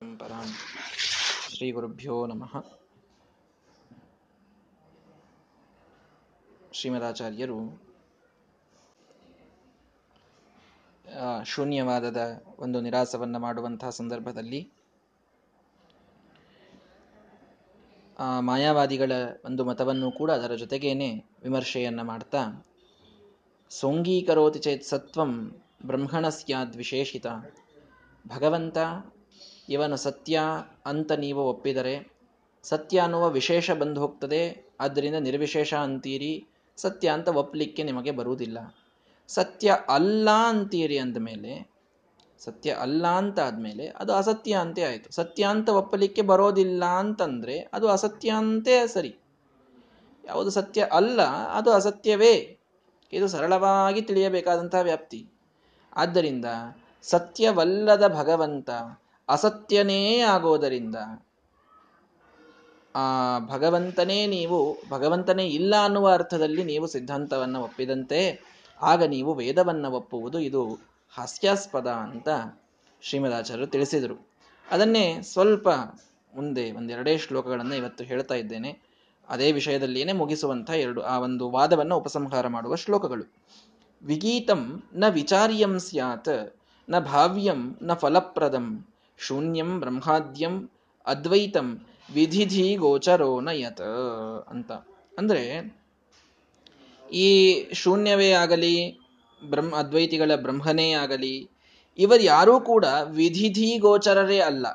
ಪರಾಂ ಶ್ರೀ ಗುರುಭ್ಯೋ ನಮಃ ಶ್ರೀಮದಾಚಾರ್ಯರು ಶೂನ್ಯವಾದದ ಒಂದು ನಿರಾಸವನ್ನು ಮಾಡುವಂತಹ ಸಂದರ್ಭದಲ್ಲಿ ಮಾಯಾವಾದಿಗಳ ಒಂದು ಮತವನ್ನು ಕೂಡ ಅದರ ಜೊತೆಗೇನೆ ವಿಮರ್ಶೆಯನ್ನ ಮಾಡ್ತಾ, ಸೋಂಗೀಕರೋತಿ ಚೇತ್ ಸತ್ವಂ ಬ್ರಹ್ಮಣ ಸ್ಯಾದ್ ವಿಶೇಷಿತ, ಭಗವಂತ ಇವನು ಸತ್ಯ ಅಂತ ನೀವು ಒಪ್ಪಿದರೆ, ಸತ್ಯ ಅನ್ನುವ ವಿಶೇಷ ಬಂದು ಹೋಗ್ತದೆ, ಆದ್ದರಿಂದ ನಿರ್ವಿಶೇಷ ಅಂತೀರಿ, ಸತ್ಯ ಅಂತ ಒಪ್ಪಲಿಕ್ಕೆ ನಿಮಗೆ ಬರುವುದಿಲ್ಲ. ಸತ್ಯ ಅಲ್ಲ ಅಂತೀರಿ ಅಂದಮೇಲೆ ಸತ್ಯ ಅಲ್ಲ ಅಂತ ಆದಮೇಲೆ ಅದು ಅಸತ್ಯ ಅಂತೆ ಆಯಿತು. ಸತ್ಯ ಅಂತ ಒಪ್ಪಲಿಕ್ಕೆ ಬರೋದಿಲ್ಲ ಅಂತಂದರೆ ಅದು ಅಸತ್ಯ ಅಂತೇ ಸರಿ. ಯಾವುದು ಸತ್ಯ ಅಲ್ಲ, ಅದು ಅಸತ್ಯವೇ. ಇದು ಸರಳವಾಗಿ ತಿಳಿಯಬೇಕಾದಂತಹ ವ್ಯಾಪ್ತಿ. ಆದ್ದರಿಂದ ಸತ್ಯವಲ್ಲದ ಭಗವಂತ ಅಸತ್ಯನೇ ಆಗೋದರಿಂದ. ಆ, ಭಗವಂತನೇ ನೀವು, ಭಗವಂತನೇ ಇಲ್ಲ ಅನ್ನುವ ಅರ್ಥದಲ್ಲಿ ನೀವು ಸಿದ್ಧಾಂತವನ್ನು ಒಪ್ಪಿದಂತೆ, ಆಗ ನೀವು ವೇದವನ್ನು ಒಪ್ಪುವುದು ಇದು ಹಾಸ್ಯಾಸ್ಪದ ಅಂತ ಶ್ರೀಮದಾಚಾರ್ಯರು ತಿಳಿಸಿದರು. ಅದನ್ನೇ ಸ್ವಲ್ಪ ಮುಂದೆ ಒಂದೆರಡೇ ಶ್ಲೋಕಗಳನ್ನು ಇವತ್ತು ಹೇಳ್ತಾ ಇದ್ದೇನೆ. ಅದೇ ವಿಷಯದಲ್ಲಿಯೇ ಮುಗಿಸುವಂಥ ಎರಡು, ಆ ಒಂದು ವಾದವನ್ನು ಉಪಸಂಹಾರ ಮಾಡುವ ಶ್ಲೋಕಗಳು. ವಿಗೀತಂ ನ ವಿಚಾರ್ಯಂ ಸ್ಯಾತ್, ನ ಭಾವ್ಯಂ ನ ಫಲಪ್ರದಂ. ಶೂನ್ಯಂ ಬ್ರಹ್ಮಾದ್ಯಂ ಅದ್ವೈತಂ ವಿಧಿಧಿ ಗೋಚರೋ ನಯತ್ ಅಂತ. ಅಂದ್ರೆ ಈ ಶೂನ್ಯವೇ ಆಗಲಿ ಬ್ರಹ್ಮ ಅದ್ವೈತಿಗಳ ಬ್ರಹ್ಮನೇ ಆಗಲಿ, ಇವರು ಯಾರೂ ಕೂಡ ವಿಧಿಧಿ ಗೋಚರರೇ ಅಲ್ಲ.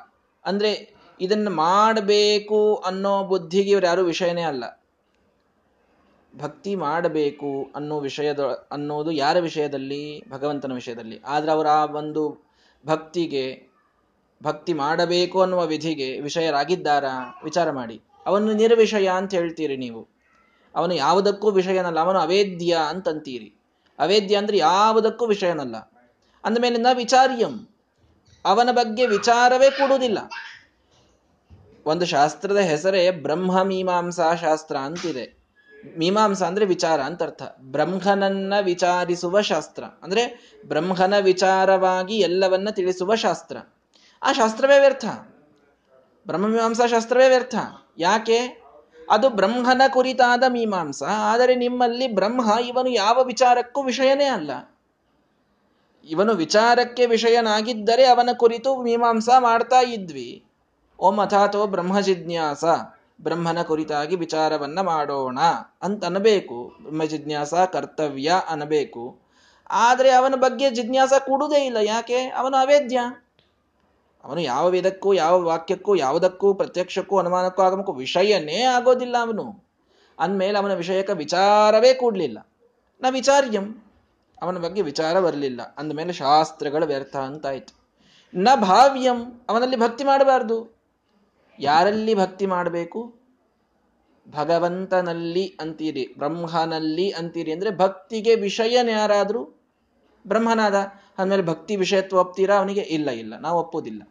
ಅಂದ್ರೆ ಇದನ್ನು ಮಾಡಬೇಕು ಅನ್ನೋ ಬುದ್ಧಿಗೆ ಇವ್ರು ಯಾರು ವಿಷಯನೇ ಅಲ್ಲ. ಭಕ್ತಿ ಮಾಡಬೇಕು ಅನ್ನೋ ವಿಷಯದ, ಅನ್ನೋದು ಯಾರ ವಿಷಯದಲ್ಲಿ? ಭಗವಂತನ ವಿಷಯದಲ್ಲಿ. ಆದ್ರೆ ಅವರ ಆ ಒಂದು ಭಕ್ತಿಗೆ ಭಕ್ತಿ ಮಾಡಬೇಕು ಅನ್ನುವ ವಿಧಿಗೆ ವಿಷಯರಾಗಿದ್ದಾರಾ? ವಿಚಾರ ಮಾಡಿ. ಅವನು ನಿರ್ವಿಷಯ ಅಂತ ಹೇಳ್ತೀರಿ ನೀವು. ಅವನು ಯಾವುದಕ್ಕೂ ವಿಷಯನಲ್ಲ, ಅವನು ಅವೇದ್ಯ ಅಂತಂತೀರಿ. ಅವೇದ್ಯ ಅಂದ್ರೆ ಯಾವುದಕ್ಕೂ ವಿಷಯನಲ್ಲ. ಅಂದಮೇಲೆ ನ ವಿಚಾರ್ಯಂ. ಅವನ ಬಗ್ಗೆ ವಿಚಾರವೇ ಕೊಡುವುದಿಲ್ಲ. ಒಂದು ಶಾಸ್ತ್ರದ ಹೆಸರೇ ಬ್ರಹ್ಮ ಮೀಮಾಂಸಾ ಶಾಸ್ತ್ರ ಅಂತಿದೆ. ಮೀಮಾಂಸಾ ಅಂದ್ರೆ ವಿಚಾರ ಅಂತ ಅರ್ಥ. ಬ್ರಹ್ಮನನ್ನ ವಿಚಾರಿಸುವ ಶಾಸ್ತ್ರ. ಅಂದ್ರೆ ಬ್ರಹ್ಮನ ವಿಚಾರವಾಗಿ ಎಲ್ಲವನ್ನ ತಿಳಿಸುವ ಶಾಸ್ತ್ರ. ಆ ಶಾಸ್ತ್ರವೇ ವ್ಯರ್ಥ. ಬ್ರಹ್ಮಮೀಮಾಂಸಾ ಶಾಸ್ತ್ರವೇ ವ್ಯರ್ಥ. ಯಾಕೆ? ಅದು ಬ್ರಹ್ಮನ ಕುರಿತಾದ ಮೀಮಾಂಸ. ಆದರೆ ನಿಮ್ಮಲ್ಲಿ ಬ್ರಹ್ಮ ಇವನು ಯಾವ ವಿಚಾರಕ್ಕೂ ವಿಷಯನೇ ಅಲ್ಲ. ಇವನು ವಿಚಾರಕ್ಕೆ ವಿಷಯನಾಗಿದ್ದರೆ ಅವನ ಕುರಿತು ಮೀಮಾಂಸಾ ಮಾಡ್ತಾ ಇದ್ವಿ. ಓಂ ಅಥಾತೋ ಬ್ರಹ್ಮ ಜಿಜ್ಞಾಸ. ಬ್ರಹ್ಮನ ಕುರಿತಾಗಿ ವಿಚಾರವನ್ನ ಮಾಡೋಣ ಅಂತ ಅನ್ನಬೇಕು ಬ್ರಹ್ಮ ಜಿಜ್ಞಾಸ ಕರ್ತವ್ಯ ಅನ್ನಬೇಕು. ಆದರೆ ಅವನ ಬಗ್ಗೆ ಜಿಜ್ಞಾಸ ಕೂಡುವುದೇ ಇಲ್ಲ. ಯಾಕೆ? ಅವನು ಅವೇದ್ಯ. ಅವನು ಯಾವ ವೇದಕ್ಕೂ, ಯಾವ ವಾಕ್ಯಕ್ಕೂ, ಯಾವುದಕ್ಕೂ ಪ್ರತ್ಯಕ್ಷಕ್ಕೂ, ಅನುಮಾನಕ್ಕೂ ಆಗಮಕ್ಕೂ ವಿಷಯನೇ ಆಗೋದಿಲ್ಲ ಅವನು. ಅಂದಮೇಲೆ ಅವನ ವಿಷಯಕ ವಿಚಾರವೇ ಕೂಡ್ಲಿಲ್ಲ. ನ ವಿಚಾರ್ಯಂ. ಅವನ ಬಗ್ಗೆ ವಿಚಾರ ಬರಲಿಲ್ಲ. ಅಂದಮೇಲೆ ಶಾಸ್ತ್ರಗಳ ವ್ಯರ್ಥ ಅಂತಾಯ್ತು. ನ ಭಾವ್ಯಂ. ಅವನಲ್ಲಿ ಭಕ್ತಿ ಮಾಡಬಾರ್ದು. ಯಾರಲ್ಲಿ ಭಕ್ತಿ ಮಾಡಬೇಕು? ಭಗವಂತನಲ್ಲಿ ಅಂತೀರಿ. ಬ್ರಹ್ಮನಲ್ಲಿ ಅಂತೀರಿ. ಅಂದ್ರೆ ಭಕ್ತಿಗೆ ವಿಷಯನ್ಯಾರಾದ್ರೂ ಬ್ರಹ್ಮನಾದ, ಅಂದಮೇಲೆ ಭಕ್ತಿ ವಿಷಯತ್ವ ಒಪ್ತೀರಾ? ಅವನಿಗೆ ಇಲ್ಲ ಇಲ್ಲ. ನಾವು ಒಪ್ಪೋದಿಲ್ಲ.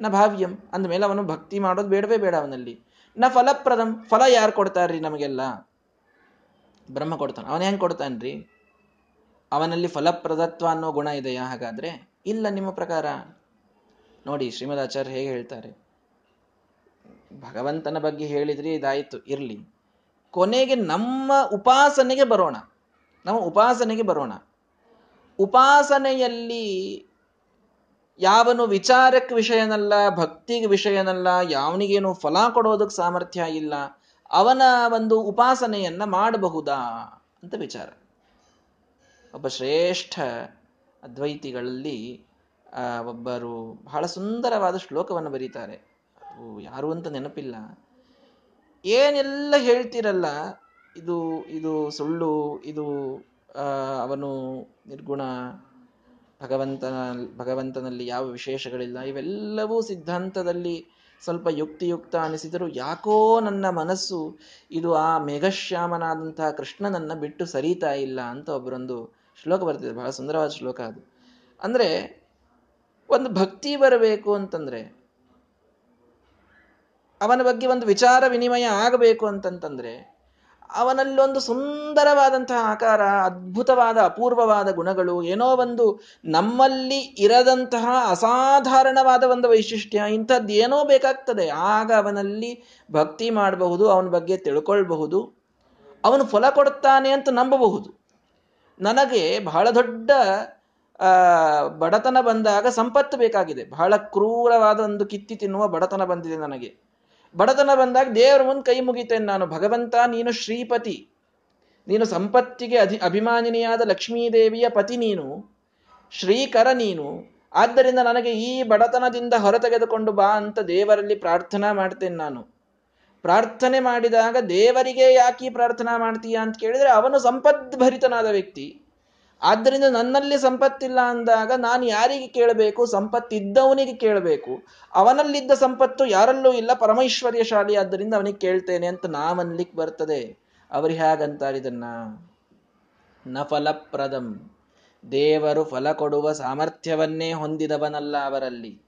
ನ ಭಾವ್ಯಂ. ಅಂದಮೇಲೆ ಅವನು ಭಕ್ತಿ ಮಾಡೋದು ಬೇಡವೇ ಬೇಡ ಅವನಲ್ಲಿ. ನ ಫಲಪ್ರದಂ. ಫಲ ಯಾರು ಕೊಡ್ತಾರ್ರಿ ನಮಗೆಲ್ಲ? ಬ್ರಹ್ಮ ಕೊಡ್ತಾನ. ಅವನ ಹೆಂಗ್ ಕೊಡ್ತಾನ್ರಿ? ಅವನಲ್ಲಿ ಫಲಪ್ರದತ್ವ ಅನ್ನೋ ಗುಣ ಇದೆಯಾ? ಹಾಗಾದ್ರೆ ಇಲ್ಲ ನಿಮ್ಮ ಪ್ರಕಾರ. ನೋಡಿ, ಶ್ರೀಮದಾಚಾರ್ಯ ಹೇಗೆ ಹೇಳ್ತಾರೆ. ಭಗವಂತನ ಬಗ್ಗೆ ಹೇಳಿದ್ರಿ ಇದಾಯ್ತು. ಇರ್ಲಿ. ಕೊನೆಗೆ ನಮ್ಮ ಉಪಾಸನೆಗೆ ಬರೋಣ. ನಮ್ಮ ಉಪಾಸನೆಗೆ ಬರೋಣ. ಉಪಾಸನೆಯಲ್ಲಿ ಯಾವನು ವಿಚಾರಕ್ಕೆ ವಿಷಯನಲ್ಲ, ಭಕ್ತಿಗೆ ವಿಷಯನಲ್ಲ, ಯಾವನಿಗೇನು ಫಲ ಕೊಡೋದಕ್ಕೆ ಸಾಮರ್ಥ್ಯ ಇಲ್ಲ, ಅವನ ಒಂದು ಉಪಾಸನೆಯನ್ನ ಮಾಡಬಹುದಾ ಅಂತ ವಿಚಾರ. ಒಬ್ಬ ಶ್ರೇಷ್ಠ ಅದ್ವೈತಿಗಳಲ್ಲಿ ಒಬ್ಬರು ಬಹಳ ಸುಂದರವಾದ ಶ್ಲೋಕವನ್ನು ಬರೀತಾರೆ. ಯಾರು ಅಂತ ನೆನಪಿಲ್ಲ. ಏನೆಲ್ಲ ಹೇಳ್ತಿರಲ್ಲ, ಇದು ಇದು ಸುಳ್ಳು, ಇದು ಅವನು ನಿರ್ಗುಣ, ಭಗವಂತನ, ಭಗವಂತನಲ್ಲಿ ಯಾವ ವಿಶೇಷಗಳಿಲ್ಲ, ಇವೆಲ್ಲವೂ ಸಿದ್ಧಾಂತದಲ್ಲಿ ಸ್ವಲ್ಪ ಯುಕ್ತಿಯುಕ್ತ ಅನಿಸಿದರೂ ಯಾಕೋ ನನ್ನ ಮನಸ್ಸು, ಇದು ಆ ಮೇಘಶ್ಯಾಮನಾದಂತಹ ಕೃಷ್ಣನನ್ನ ಬಿಟ್ಟು ಸರಿತಾ ಇಲ್ಲ ಅಂತ ಒಬ್ಬರೊಂದು ಶ್ಲೋಕ ಬರ್ತಿದೆ ಬಹಳ ಸುಂದರವಾದ ಶ್ಲೋಕ ಅದು. ಅಂದ್ರೆ, ಒಂದು ಭಕ್ತಿ ಬರಬೇಕು ಅಂತಂದ್ರೆ, ಅವನ ಬಗ್ಗೆ ಒಂದು ವಿಚಾರ ವಿನಿಮಯ ಆಗಬೇಕು ಅಂತಂತಂದ್ರೆ ಅವನಲ್ಲೊಂದು ಸುಂದರವಾದಂತಹ ಆಕಾರ, ಅದ್ಭುತವಾದ ಅಪೂರ್ವವಾದ ಗುಣಗಳು, ಏನೋ ಒಂದು ನಮ್ಮಲ್ಲಿ ಇರದಂತಹ ಅಸಾಧಾರಣವಾದ ಒಂದು ವೈಶಿಷ್ಟ್ಯ, ಇಂಥದ್ದು ಏನೋ ಬೇಕಾಗ್ತದೆ. ಆಗ ಅವನಲ್ಲಿ ಭಕ್ತಿ ಮಾಡಬಹುದು, ಅವನ ಬಗ್ಗೆ ತಿಳ್ಕೊಳ್ಬಹುದು, ಅವನು ಫಲ ಕೊಡುತ್ತಾನೆ ಅಂತ ನಂಬಬಹುದು. ನನಗೆ ಬಹಳ ದೊಡ್ಡ ಬಡತನ ಬಂದಾಗ ಸಂಪತ್ತು ಬೇಕಾಗಿದೆ. ಬಹಳ ಕ್ರೂರವಾದ ಒಂದು ಕಿತ್ತಿ ತಿನ್ನುವ ಬಡತನ ಬಂದಿದೆ ನನಗೆ. ಬಡತನ ಬಂದಾಗ ದೇವರ ಮುಂದೆ ಕೈ ಮುಗಿತೇನೆ ನಾನು. ಭಗವಂತ, ನೀನು ಶ್ರೀಪತಿ. ನೀನು ಸಂಪತ್ತಿಗೆ ಅಧಿ, ಅಭಿಮಾನಿನಿಯಾದ ಲಕ್ಷ್ಮೀದೇವಿಯ ಪತಿ ನೀನು. ಶ್ರೀಕರ ನೀನು. ಆದ್ದರಿಂದ ನನಗೆ ಈ ಬಡತನದಿಂದ ಹೊರತೆಗೆದುಕೊಂಡು ಬಾ ಅಂತ ದೇವರಲ್ಲಿ ಪ್ರಾರ್ಥನಾ ಮಾಡ್ತೇನೆ ನಾನು. ಪ್ರಾರ್ಥನೆ ಮಾಡಿದಾಗ ದೇವರಿಗೆ ಯಾಕೆ ಪ್ರಾರ್ಥನಾ ಮಾಡ್ತೀಯಾ ಅಂತ ಕೇಳಿದ್ರೆ ಅವನು ಸಂಪದ್ಭರಿತನಾದ ವ್ಯಕ್ತಿ. ಆದ್ದರಿಂದ ನನ್ನಲ್ಲಿ ಸಂಪತ್ತಿಲ್ಲ ಅಂದಾಗ ನಾನು ಯಾರಿಗೆ ಕೇಳಬೇಕು? ಸಂಪತ್ತಿದ್ದವನಿಗೆ ಕೇಳಬೇಕು. ಅವನಲ್ಲಿದ್ದ ಸಂಪತ್ತು ಯಾರಲ್ಲೂ ಇಲ್ಲ, ಪರಮೈಶ್ವರ್ಯಶಾಲಿ ಆದ್ದರಿಂದ ಅವನಿಗೆ ಕೇಳ್ತೇನೆ ಅಂತ ನಾವನ್ಲಿಕ್ಕೆ ಬರ್ತದೆ. ಅವ್ರು ಹೇಗಂತಾರೆ ಇದನ್ನ? ನ ದೇವರು ಫಲ ಕೊಡುವ ಸಾಮರ್ಥ್ಯವನ್ನೇ ಹೊಂದಿದವನಲ್ಲ ಅವರಲ್ಲಿ.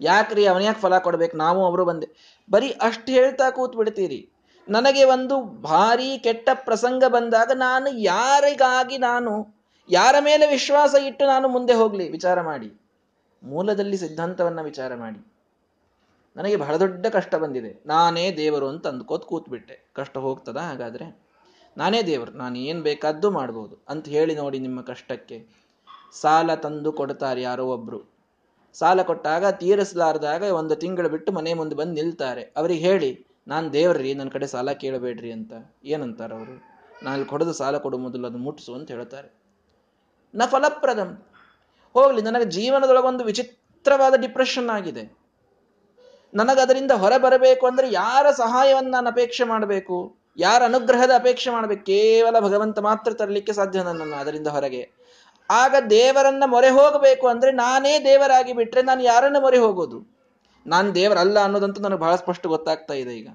ಯಾಕ್ರಿ? ಅವನ್ಯಾಕೆ ಫಲ ಕೊಡ್ಬೇಕು? ನಾವು ಅವರು ಬಂದೆ. ಬರೀ ಅಷ್ಟು ಹೇಳ್ತಾ ಕೂತ್ ಬಿಡ್ತೀರಿ ನನಗೆ ಒಂದು ಭಾರಿ ಕೆಟ್ಟ ಪ್ರಸಂಗ ಬಂದಾಗ ನಾನು ಯಾರಿಗಾಗಿ ನಾನು, ಯಾರ ಮೇಲೆ ವಿಶ್ವಾಸ ಇಟ್ಟು ನಾನು ಮುಂದೆ ಹೋಗಲಿ? ವಿಚಾರ ಮಾಡಿ. ಮೂಲದಲ್ಲಿ ಸಿದ್ಧಾಂತವನ್ನು ವಿಚಾರ ಮಾಡಿ. ನನಗೆ ಬಹಳ ದೊಡ್ಡ ಕಷ್ಟ ಬಂದಿದೆ. ನಾನೇ ದೇವರು ಅಂತ ಅಂದ್ಕೋತ್ ಕೂತ್ಬಿಟ್ಟೆ. ಕಷ್ಟ ಹೋಗ್ತದ ಹಾಗಾದರೆ? ನಾನೇ ದೇವರು, ನಾನು ಏನು ಬೇಕಾದ್ದು ಮಾಡ್ಬೋದು ಅಂತ ಹೇಳಿ ನೋಡಿ ನಿಮ್ಮ ಕಷ್ಟಕ್ಕೆ. ಸಾಲ ತಂದು ಕೊಡ್ತಾರೆ ಯಾರೋ ಒಬ್ಬರು ಸಾಲ ಕೊಟ್ಟಾಗ ತೀರಿಸಲಾರ್ದಾಗ ಒಂದು ತಿಂಗಳು ಬಿಟ್ಟು ಮನೆ ಮುಂದೆ ಬಂದು ನಿಲ್ತಾರೆ. ಅವರಿಗೆ ಹೇಳಿ ನಾನು ದೇವ್ರಿ ನನ್ನ ಕಡೆ ಸಾಲ ಕೇಳಬೇಡ್ರಿ ಅಂತ ಏನಂತಾರೆ ಅವರು? ನಾನು ಕೊಡೋದು ಸಾಲ ಕೊಡೋ ಮೊದಲು ಅದು ಮುಟ್ಟಿಸು ಅಂತ ಹೇಳ್ತಾರೆ. ನ ಫಲಪ್ರದಂ. ಹೋಗಲಿ, ನನಗೆ ಜೀವನದೊಳಗೊಂದು ವಿಚಿತ್ರವಾದ ಡಿಪ್ರೆಷನ್ ಆಗಿದೆ. ನನಗೆ ಅದರಿಂದ ಹೊರ ಬರಬೇಕು ಅಂದ್ರೆ ಯಾರ ಸಹಾಯವನ್ನು ನಾನು ಅಪೇಕ್ಷೆ ಮಾಡಬೇಕು? ಯಾರ ಅನುಗ್ರಹದ ಅಪೇಕ್ಷೆ ಮಾಡಬೇಕು? ಕೇವಲ ಭಗವಂತ ಮಾತ್ರ ತರಲಿಕ್ಕೆ ಸಾಧ್ಯ ನನ್ನನ್ನು ಅದರಿಂದ ಹೊರಗೆ. ಆಗ ದೇವರನ್ನ ಮೊರೆ ಹೋಗಬೇಕು ಅಂದರೆ ನಾನೇ ದೇವರಾಗಿ ಬಿಟ್ರೆ ನಾನು ಯಾರನ್ನ ಮೊರೆ ಹೋಗೋದು? ನಾನು ದೇವರಲ್ಲ ಅನ್ನೋದಂತೂ ನನಗೆ ಬಹಳ ಸ್ಪಷ್ಟ ಗೊತ್ತಾಗ್ತಾ ಇದೆ ಈಗ.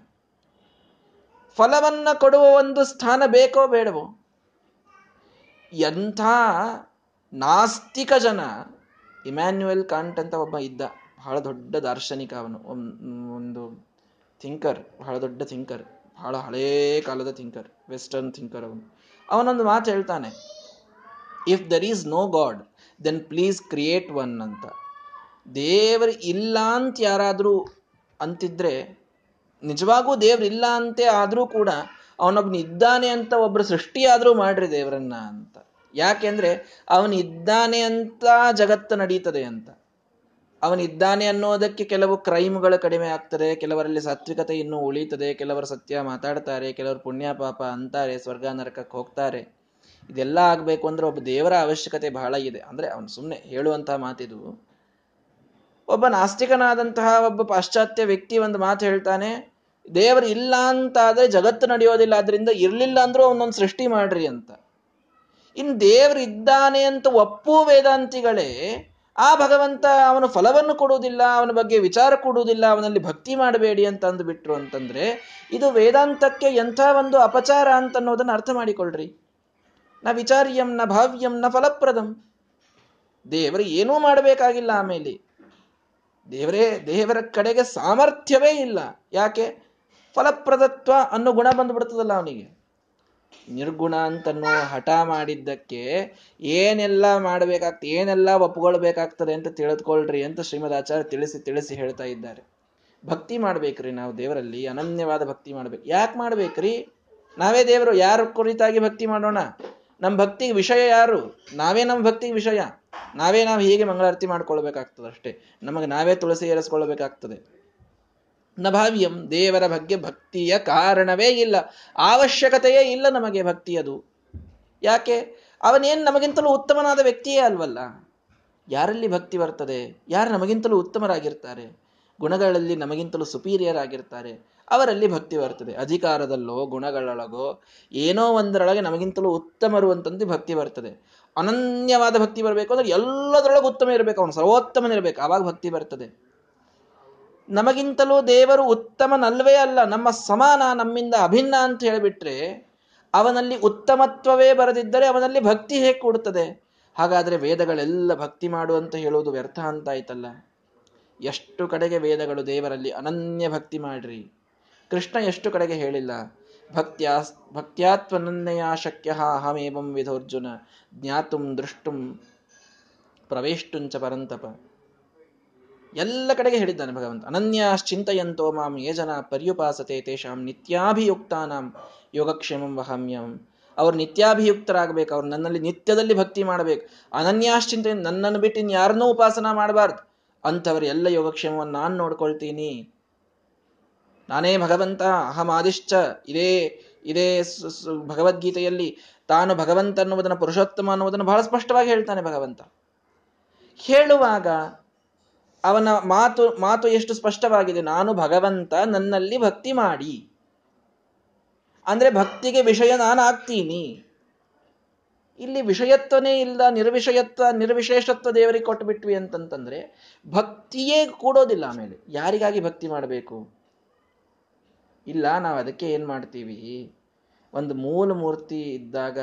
ಫಲವನ್ನ ಕೊಡುವ ಒಂದು ಸ್ಥಾನ ಬೇಕೋ ಬೇಡವೋ? ಎಂಥ ನಾಸ್ತಿಕ ಜನ ಇಮ್ಯಾನ್ಯುಯಲ್ ಕಾಂಟ್ ಅಂತ ಒಬ್ಬ ಇದ್ದ. ಬಹಳ ದೊಡ್ಡ ದಾರ್ಶನಿಕ ಅವನು. ಒಂದು ಥಿಂಕರ್, ಬಹಳ ದೊಡ್ಡ ಥಿಂಕರ್. ಬಹಳ ಹಳೇ ಕಾಲದ ಥಿಂಕರ್, ವೆಸ್ಟರ್ನ್ ಥಿಂಕರ್ ಅವನು. ಅವನೊಂದು ಮಾತು ಹೇಳ್ತಾನೆ, if there is no God, then please create one ಅಂತ. ದೇವರು ಇಲ್ಲ ಅಂತ ಯಾರಾದರೂ ಅಂತಿದ್ರೆ, ನಿಜವಾಗೂ ದೇವ್ರು ಇಲ್ಲ ಅಂತೆ ಆದರೂ ಕೂಡ ಅವನೊಬ್ನ ಇದ್ದಾನೆ ಅಂತ ಒಬ್ಬರು ಸೃಷ್ಟಿಯಾದರೂ ಮಾಡ್ರಿ ದೇವರನ್ನ ಅಂತ. ಯಾಕೆಂದ್ರೆ ಅವನಿದ್ದಾನೆ ಅಂತ ಜಗತ್ತು ನಡೀತದೆ ಅಂತ. ಅವನಿದ್ದಾನೆ ಅನ್ನೋದಕ್ಕೆ ಕೆಲವು ಕ್ರೈಮ್ಗಳು ಕಡಿಮೆ ಆಗ್ತದೆ, ಕೆಲವರಲ್ಲಿ ಸಾತ್ವಿಕತೆ ಇನ್ನೂ ಉಳಿತದೆ, ಕೆಲವರು ಸತ್ಯ ಮಾತಾಡ್ತಾರೆ, ಕೆಲವರು ಪುಣ್ಯ ಪಾಪ ಅಂತಾರೆ, ಸ್ವರ್ಗ ನರಕಕ್ಕೆ ಹೋಗ್ತಾರೆ. ಇದೆಲ್ಲ ಆಗಬೇಕು ಅಂದ್ರೆ ಒಬ್ಬ ದೇವರ ಅವಶ್ಯಕತೆ ಬಹಳ ಇದೆ. ಅಂದ್ರೆ ಅವನು ಸುಮ್ಮನೆ ಹೇಳುವಂತಹ ಮಾತಿದು ಒಬ್ಬ ನಾಸ್ತಿಕನಾದಂತಹ ಒಬ್ಬ ಪಾಶ್ಚಾತ್ಯ ವ್ಯಕ್ತಿ ಒಂದು ಮಾತು ಹೇಳ್ತಾನೆ, ದೇವರು ಇಲ್ಲ ಅಂತ ಆದ್ರೆ ಜಗತ್ತು ನಡೆಯೋದಿಲ್ಲ, ಆದ್ರಿಂದ ಇರಲಿಲ್ಲ ಅಂದ್ರೂ ಅವನೊಂದು ಸೃಷ್ಟಿ ಮಾಡ್ರಿ ಅಂತ. ಇನ್ ದೇವರು ಇದ್ದಾನೆ ಅಂತ ಒಪ್ಪು ವೇದಾಂತಿಗಳೇ, ಆ ಭಗವಂತ ಅವನು ಫಲವನ್ನು ಕೊಡುವುದಿಲ್ಲ, ಅವನ ಬಗ್ಗೆ ವಿಚಾರ ಕೊಡುವುದಿಲ್ಲ, ಅವನಲ್ಲಿ ಭಕ್ತಿ ಮಾಡಬೇಡಿ ಅಂತ ಅಂದ್ಬಿಟ್ರು ಅಂತಂದ್ರೆ, ಇದು ವೇದಾಂತಕ್ಕೆ ಎಂಥ ಒಂದು ಅಪಚಾರ ಅಂತ ಅನ್ನೋದನ್ನು ಅರ್ಥ ಮಾಡಿಕೊಳ್ಳ್ರಿ ನ ವಿಚಾರ್ಯಂ ನ ಭಾವ್ಯಂ ನ ಫಲಪ್ರದಂ. ದೇವರು ಏನೂ ಮಾಡಬೇಕಾಗಿಲ್ಲ ಆಮೇಲೆ. ದೇವರೇ, ದೇವರ ಕಡೆಗೆ ಸಾಮರ್ಥ್ಯವೇ ಇಲ್ಲ. ಯಾಕೆ? ಫಲಪ್ರದತ್ವ ಅನ್ನೋ ಗುಣ ಬಂದ್ಬಿಡ್ತದಲ್ಲ ಅವನಿಗೆ. ನಿರ್ಗುಣ ಅಂತನೋ ಹಠ ಮಾಡಿದ್ದಕ್ಕೆ ಏನೆಲ್ಲ ಮಾಡಬೇಕಾಗ್ತದೆ ಏನೆಲ್ಲ ಒಪ್ಕೊಳ್ಬೇಕಾಗ್ತದೆ ಅಂತ ತಿಳಿದುಕೊಳ್ಳ್ರಿ ಅಂತ ಶ್ರೀಮದ್ ಆಚಾರ್ಯ ತಿಳಿಸಿ ತಿಳಿಸಿ ಹೇಳ್ತಾ ಇದ್ದಾರೆ. ಭಕ್ತಿ ಮಾಡ್ಬೇಕ್ರಿ ನಾವು ದೇವರಲ್ಲಿ, ಅನನ್ಯವಾದ ಭಕ್ತಿ ಮಾಡ್ಬೇಕು. ಯಾಕೆ ಮಾಡ್ಬೇಕ್ರಿ? ನಾವೇ ದೇವರು, ಯಾರ ಕುರಿತಾಗಿ ಭಕ್ತಿ ಮಾಡೋಣ? ನಮ್ಮ ಭಕ್ತಿಗೆ ವಿಷಯ ಯಾರು? ನಾವೇ ನಮ್ಮ ಭಕ್ತಿಗೆ ವಿಷಯ. ನಾವೇ ನಾವು ಹೀಗೆ ಮಂಗಳಾರತಿ ಮಾಡ್ಕೊಳ್ಬೇಕಾಗ್ತದೆ ಅಷ್ಟೇ. ನಮಗೆ ನಾವೇ ತುಳಸಿ ಏರಿಸ್ಕೊಳ್ಬೇಕಾಗ್ತದೆ. ನಭಾವ್ಯಂ ದೇವರ ಬಗ್ಗೆ ಭಕ್ತಿಯ ಕಾರಣವೇ ಇಲ್ಲ. ಅವಶ್ಯಕತೆಯೇ ಇಲ್ಲ ನಮಗೆ ಭಕ್ತಿಯದು. ಯಾಕೆ? ಅವನೇನು ನಮಗಿಂತಲೂ ಉತ್ತಮನಾದ ವ್ಯಕ್ತಿಯೇ ಅಲ್ವಲ್ಲ? ಯಾರಲ್ಲಿ ಭಕ್ತಿ ಬರ್ತದೆ? ಯಾರು ನಮಗಿಂತಲೂ ಉತ್ತಮರಾಗಿರ್ತಾರೆ? ಗುಣಗಳಲ್ಲಿ ನಮಗಿಂತಲೂ ಸುಪೀರಿಯರ್ ಆಗಿರ್ತಾರೆ? ಅವರಲ್ಲಿ ಭಕ್ತಿ ಬರ್ತದೆ. ಅಧಿಕಾರದಲ್ಲೋ, ಗುಣಗಳೊಳಗೋ, ಏನೋ ಒಂದರೊಳಗೆ ನಮಗಿಂತಲೂ ಉತ್ತಮರು ಅಂತಂದು ಭಕ್ತಿ ಬರ್ತದೆ. ಅನನ್ಯವಾದ ಭಕ್ತಿ ಬರಬೇಕು ಅಂದ್ರೆ ಎಲ್ಲದರೊಳಗೆ ಉತ್ತಮ ಇರಬೇಕು ಅವನು ಸರ್ವೋತ್ತಮನಿರಬೇಕು ಆವಾಗ ಭಕ್ತಿ ಬರ್ತದೆ. ನಮಗಿಂತಲೂ ದೇವರು ಉತ್ತಮನಲ್ವೇ ಅಲ್ಲ, ನಮ್ಮ ಸಮಾನ, ನಮ್ಮಿಂದ ಅಭಿನ್ನ ಅಂತ ಹೇಳಿಬಿಟ್ರೆ ಅವನಲ್ಲಿ ಉತ್ತಮತ್ವವೇ ಬರದಿದ್ದರೆ ಅವನಲ್ಲಿ ಭಕ್ತಿ ಹೇಗೆ ಕೊಡುತ್ತದೆ ಹಾಗಾದ್ರೆ ವೇದಗಳೆಲ್ಲ ಭಕ್ತಿ ಮಾಡು ಅಂತ ಹೇಳುವುದು ವ್ಯರ್ಥ ಅಂತ ಆಯ್ತಲ್ಲ ಎಷ್ಟು ಕಡೆಗೆ ವೇದಗಳು ದೇವರಲ್ಲಿ ಅನನ್ಯ ಭಕ್ತಿ ಮಾಡ್ರಿ? ಕೃಷ್ಣ ಎಷ್ಟು ಕಡೆಗೆ ಹೇಳಿಲ್ಲ? ಭಕ್ತ್ಯಾ ಭಕ್ತ್ಯಾತ್ವನನ್ನೆಯ ಶಕ್ಯ ಅಹಮೇವಂ ವಿಧೋರ್ಜುನ ಜ್ಞಾತುಂ ದೃಷ್ಟುಂ ಪ್ರವೇಷ್ಟುಂಚ ಪರಂತಪ. ಎಲ್ಲ ಕಡೆಗೆ ಹೇಳಿದ್ದಾನೆ ಭಗವಂತ. ಅನನ್ಯಾಶ್ಚಿಂತೆಯಂತೋ ಮಾಂ ಯೇ ಜನ ಪರ್ಯುಪಾಸತೆ ತೇಷಾಂ ನಿತ್ಯಾಭಿಯುಕ್ತಾನಾಂ ಯೋಗಕ್ಷೇಮಂ ವಹಮ್ಯಂ. ಅವ್ರು ನಿತ್ಯಾಭಿಯುಕ್ತರಾಗಬೇಕು, ಅವ್ರು ನನ್ನಲ್ಲಿ ನಿತ್ಯದಲ್ಲಿ ಭಕ್ತಿ ಮಾಡಬೇಕು. ಅನನ್ಯಾಶ್ಚಿಂತೆ ನನ್ನನ್ನು ಬಿಟ್ಟು ಇನ್ ಯಾರನ್ನೂ ಉಪಾಸನ ಮಾಡಬಾರ್ದು. ಅಂಥವ್ರ ಎಲ್ಲ ಯೋಗಕ್ಷೇಮವನ್ನು ನಾನು ನೋಡ್ಕೊಳ್ತೀನಿ. ನಾನೇ ಭಗವಂತ ಅಹಮಾದಿಶ್ಚ ಇದೇ ಇದೇ ಭಗವದ್ಗೀತೆಯಲ್ಲಿ ತಾನು ಭಗವಂತ ಅನ್ನುವುದನ್ನು, ಪುರುಷೋತ್ತಮ ಅನ್ನುವುದನ್ನು ಬಹಳ ಸ್ಪಷ್ಟವಾಗಿ ಹೇಳ್ತಾನೆ ಭಗವಂತ. ಹೇಳುವಾಗ ಅವನ ಮಾತು ಮಾತು ಎಷ್ಟು ಸ್ಪಷ್ಟವಾಗಿದೆ? ನಾನು ಭಗವಂತ, ನನ್ನಲ್ಲಿ ಭಕ್ತಿ ಮಾಡಿ. ಅಂದ್ರೆ ಭಕ್ತಿಗೆ ವಿಷಯ ನಾನು ಆಗ್ತೀನಿ ಇಲ್ಲಿ ವಿಷಯತ್ವನೇ ಇಲ್ಲ, ನಿರ್ವಿಷಯತ್ವ, ನಿರ್ವಿಶೇಷತ್ವ ದೇವರಿಗೆ ಕೊಟ್ಟು ಬಿಟ್ವಿ ಅಂತಂತಂದ್ರೆ ಭಕ್ತಿಯೇ ಕೂಡೋದಿಲ್ಲ ಆಮೇಲೆ. ಯಾರಿಗಾಗಿ ಭಕ್ತಿ ಮಾಡಬೇಕು? ಇಲ್ಲ, ನಾವು ಅದಕ್ಕೆ ಏನು ಮಾಡ್ತೀವಿ? ಒಂದು ಮೂಲ ಮೂರ್ತಿ ಇದ್ದಾಗ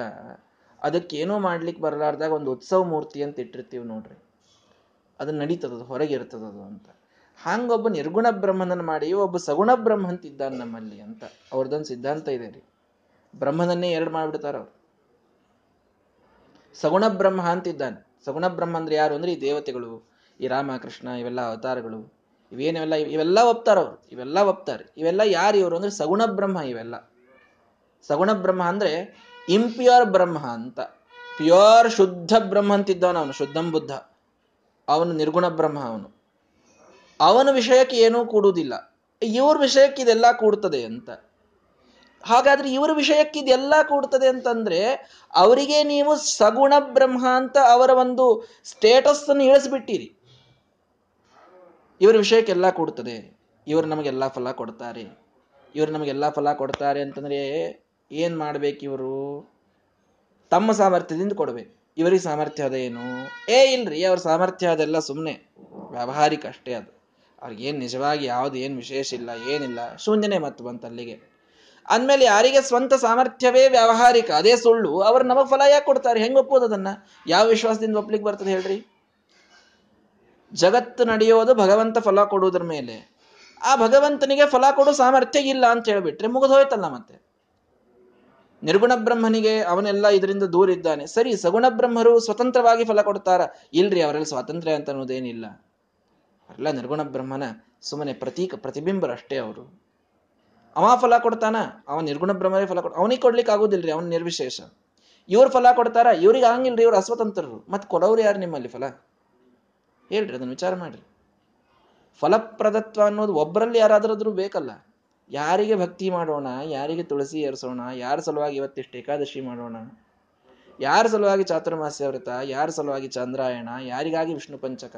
ಅದಕ್ಕೇನೂ ಮಾಡ್ಲಿಕ್ಕೆ ಬರಲಾರ್ದಾಗ ಒಂದು ಉತ್ಸವ ಮೂರ್ತಿ ಅಂತ ಇಟ್ಟಿರ್ತೀವಿ ನೋಡ್ರಿ. ಅದು ನಡೀತದದು ಹೊರಗೆ ಇರ್ತದದು ಅಂತ. ಹಾಂಗೊಬ್ಬ ನಿರ್ಗುಣ ಬ್ರಹ್ಮನನ್ನು ಮಾಡಿ ಒಬ್ಬ ಸಗುಣ ಬ್ರಹ್ಮ ಅಂತ ಇದ್ದಾನೆ ನಮ್ಮಲ್ಲಿ ಅಂತ. ಅವ್ರದ್ದೊಂದು ಸಿದ್ಧಾಂತ ಇದೆ ರೀ. ಬ್ರಹ್ಮನನ್ನೇ ಎರಡು ಮಾಡಿಬಿಡ್ತಾರ ಅವ್ರು. ಸಗುಣ ಬ್ರಹ್ಮ ಅಂತಿದ್ದಾನೆ ಸಗುಣ ಬ್ರಹ್ಮ ಅಂದ್ರೆ ಯಾರು ಅಂದ್ರೆ ಈ ದೇವತೆಗಳು, ಈ ರಾಮಕೃಷ್ಣ ಇವೆಲ್ಲ ಅವತಾರಗಳು. ಇವೇನೆಲ್ಲ ಇವೆಲ್ಲ ಒಪ್ತಾರವ್ರು ಇವೆಲ್ಲ ಒಪ್ತಾರೆ. ಇವೆಲ್ಲ ಯಾರು ಇವರು ಅಂದ್ರೆ ಸಗುಣ ಬ್ರಹ್ಮ ಇವೆಲ್ಲ. ಸಗುಣ ಬ್ರಹ್ಮ ಅಂದ್ರೆ ಇಂಪ್ಯೂರ್ ಬ್ರಹ್ಮ ಅಂತ. ಪ್ಯೂರ್ ಶುದ್ಧ ಬ್ರಹ್ಮ ಅಂತಿದ್ದವನು ಅವನು, ಶುದ್ಧಂ ಬುದ್ಧ. ಅವನು ನಿರ್ಗುಣ ಬ್ರಹ್ಮ ಅವನು. ಅವನ ವಿಷಯಕ್ಕೆ ಏನೂ ಕೂಡುವುದಿಲ್ಲ. ಇವ್ರ ವಿಷಯಕ್ಕೆ ಇದೆಲ್ಲ ಕೂಡ್ತದೆ ಅಂತ. ಹಾಗಾದ್ರೆ ಇವರ ವಿಷಯಕ್ಕೆ ಇದೆಲ್ಲ ಕೂಡ್ತದೆ ಅಂತಂದ್ರೆ ಅವರಿಗೆ ನೀವು ಸಗುಣ ಬ್ರಹ್ಮ ಅಂತ ಅವರ ಒಂದು ಸ್ಟೇಟಸ್ ಅನ್ನು ಇಳಿಸ್ಬಿಟ್ಟಿರಿ. ಇವರ ವಿಷಯಕ್ಕೆಲ್ಲ ಕೊಡ್ತದೆ. ಇವರು ನಮಗೆಲ್ಲ ಫಲ ಕೊಡ್ತಾರೆ. ಇವರು ನಮಗೆಲ್ಲ ಫಲ ಕೊಡ್ತಾರೆ ಅಂತಂದ್ರೆ ಏನ್ ಮಾಡ್ಬೇಕು ಇವರು? ತಮ್ಮ ಸಾಮರ್ಥ್ಯದಿಂದ ಕೊಡ್ಬೇಕು. ಇವರಿಗೆ ಸಾಮರ್ಥ್ಯ ಅದ ಏನು? ಏ, ಇಲ್ರಿ, ಅವ್ರ ಸಾಮರ್ಥ್ಯ ಅದೆಲ್ಲ ಸುಮ್ಮನೆ ವ್ಯಾವಹಾರಿಕ ಅಷ್ಟೇ ಅದು. ಅವ್ರಿಗೇನು ನಿಜವಾಗಿ ಯಾವ್ದು ಏನು ವಿಶೇಷ ಇಲ್ಲ, ಏನಿಲ್ಲ, ಶೂನ್ಯನೇ ಮತ್ತು ಬಂತ ಅಲ್ಲಿಗೆ. ಅಂದ್ಮೇಲೆ ಯಾರಿಗೆ ಸ್ವಂತ ಸಾಮರ್ಥ್ಯವೇ ವ್ಯಾವಹಾರಿಕ, ಅದೇ ಸುಳ್ಳು, ಅವ್ರು ನಮಗೆ ಫಲ ಯಾಕೆ ಕೊಡ್ತಾರೆ? ಹೆಂಗೆ ಒಪ್ಪೋದು ಅದನ್ನು? ಯಾವ ವಿಶ್ವಾಸದಿಂದ ಒಪ್ಲಿಕ್ಕೆ ಬರ್ತದೆ ಹೇಳ್ರಿ? ಜಗತ್ತು ನಡೆಯೋದು ಭಗವಂತ ಫಲ ಕೊಡುವುದ್ರ ಮೇಲೆ. ಆ ಭಗವಂತನಿಗೆ ಫಲ ಕೊಡೋ ಸಾಮರ್ಥ್ಯ ಇಲ್ಲ ಅಂತ ಹೇಳಿಬಿಟ್ರೆ ಮುಗಿದು ಹೋಯ್ತಲ್ಲ ಮತ್ತೆ. ನಿರ್ಗುಣ ಬ್ರಹ್ಮನಿಗೆ ಅವನೆಲ್ಲ ಇದರಿಂದ ದೂರ ಇದ್ದಾನೆ. ಸರಿ, ಸಗುಣ ಬ್ರಹ್ಮರು ಸ್ವತಂತ್ರವಾಗಿ ಫಲ ಕೊಡ್ತಾರ? ಇಲ್ರಿ, ಅವರಲ್ಲಿ ಸ್ವಾತಂತ್ರ್ಯ ಅಂತ ಅನ್ನೋದೇನಿಲ್ಲ. ಅವರೆಲ್ಲ ನಿರ್ಗುಣ ಬ್ರಹ್ಮನ ಸುಮ್ಮನೆ ಪ್ರತೀಕ ಪ್ರತಿಬಿಂಬರಷ್ಟೇ ಅವರು. ಅವ ಫಲ ಕೊಡ್ತಾನ? ಅವನ್ ನಿರ್ಗುಣ ಬ್ರಹ್ಮನೇ ಫಲ ಕೊಡ್, ಅವನಿಗೆ ಕೊಡ್ಲಿಕ್ಕೆ ಆಗೋದಿಲ್ರಿ, ಅವನ್ ನಿರ್ವಿಶೇಷ. ಇವ್ರು ಫಲ ಕೊಡ್ತಾರ? ಇವ್ರಿಗೆ ಆಗಂಗಿಲ್ರಿ, ಇವ್ರು ಅಸ್ವತಂತ್ರರು. ಮತ್ತೆ ಕೊಡೋರು ಯಾರು ನಿಮ್ಮಲ್ಲಿ ಫಲ? ಹೇಳ್ರಿ, ಅದನ್ನು ವಿಚಾರ ಮಾಡ್ರಿ. ಫಲಪ್ರದತ್ವ ಅನ್ನೋದು ಒಬ್ಬರಲ್ಲಿ ಯಾರಾದ್ರೂ ಬೇಕಲ್ಲ. ಯಾರಿಗೆ ಭಕ್ತಿ ಮಾಡೋಣ, ಯಾರಿಗೆ ತುಳಸಿ ಏರಿಸೋಣ, ಯಾರ ಸಲುವಾಗಿ ಇವತ್ತಿಷ್ಟು ಏಕಾದಶಿ ಮಾಡೋಣ, ಯಾರ ಸಲುವಾಗಿ ಚಾತುರ್ಮಾಸ್ಯ ವ್ರತ, ಯಾರ ಸಲುವಾಗಿ ಚಂದ್ರಾಯಣ, ಯಾರಿಗಾಗಿ ವಿಷ್ಣು ಪಂಚಕ?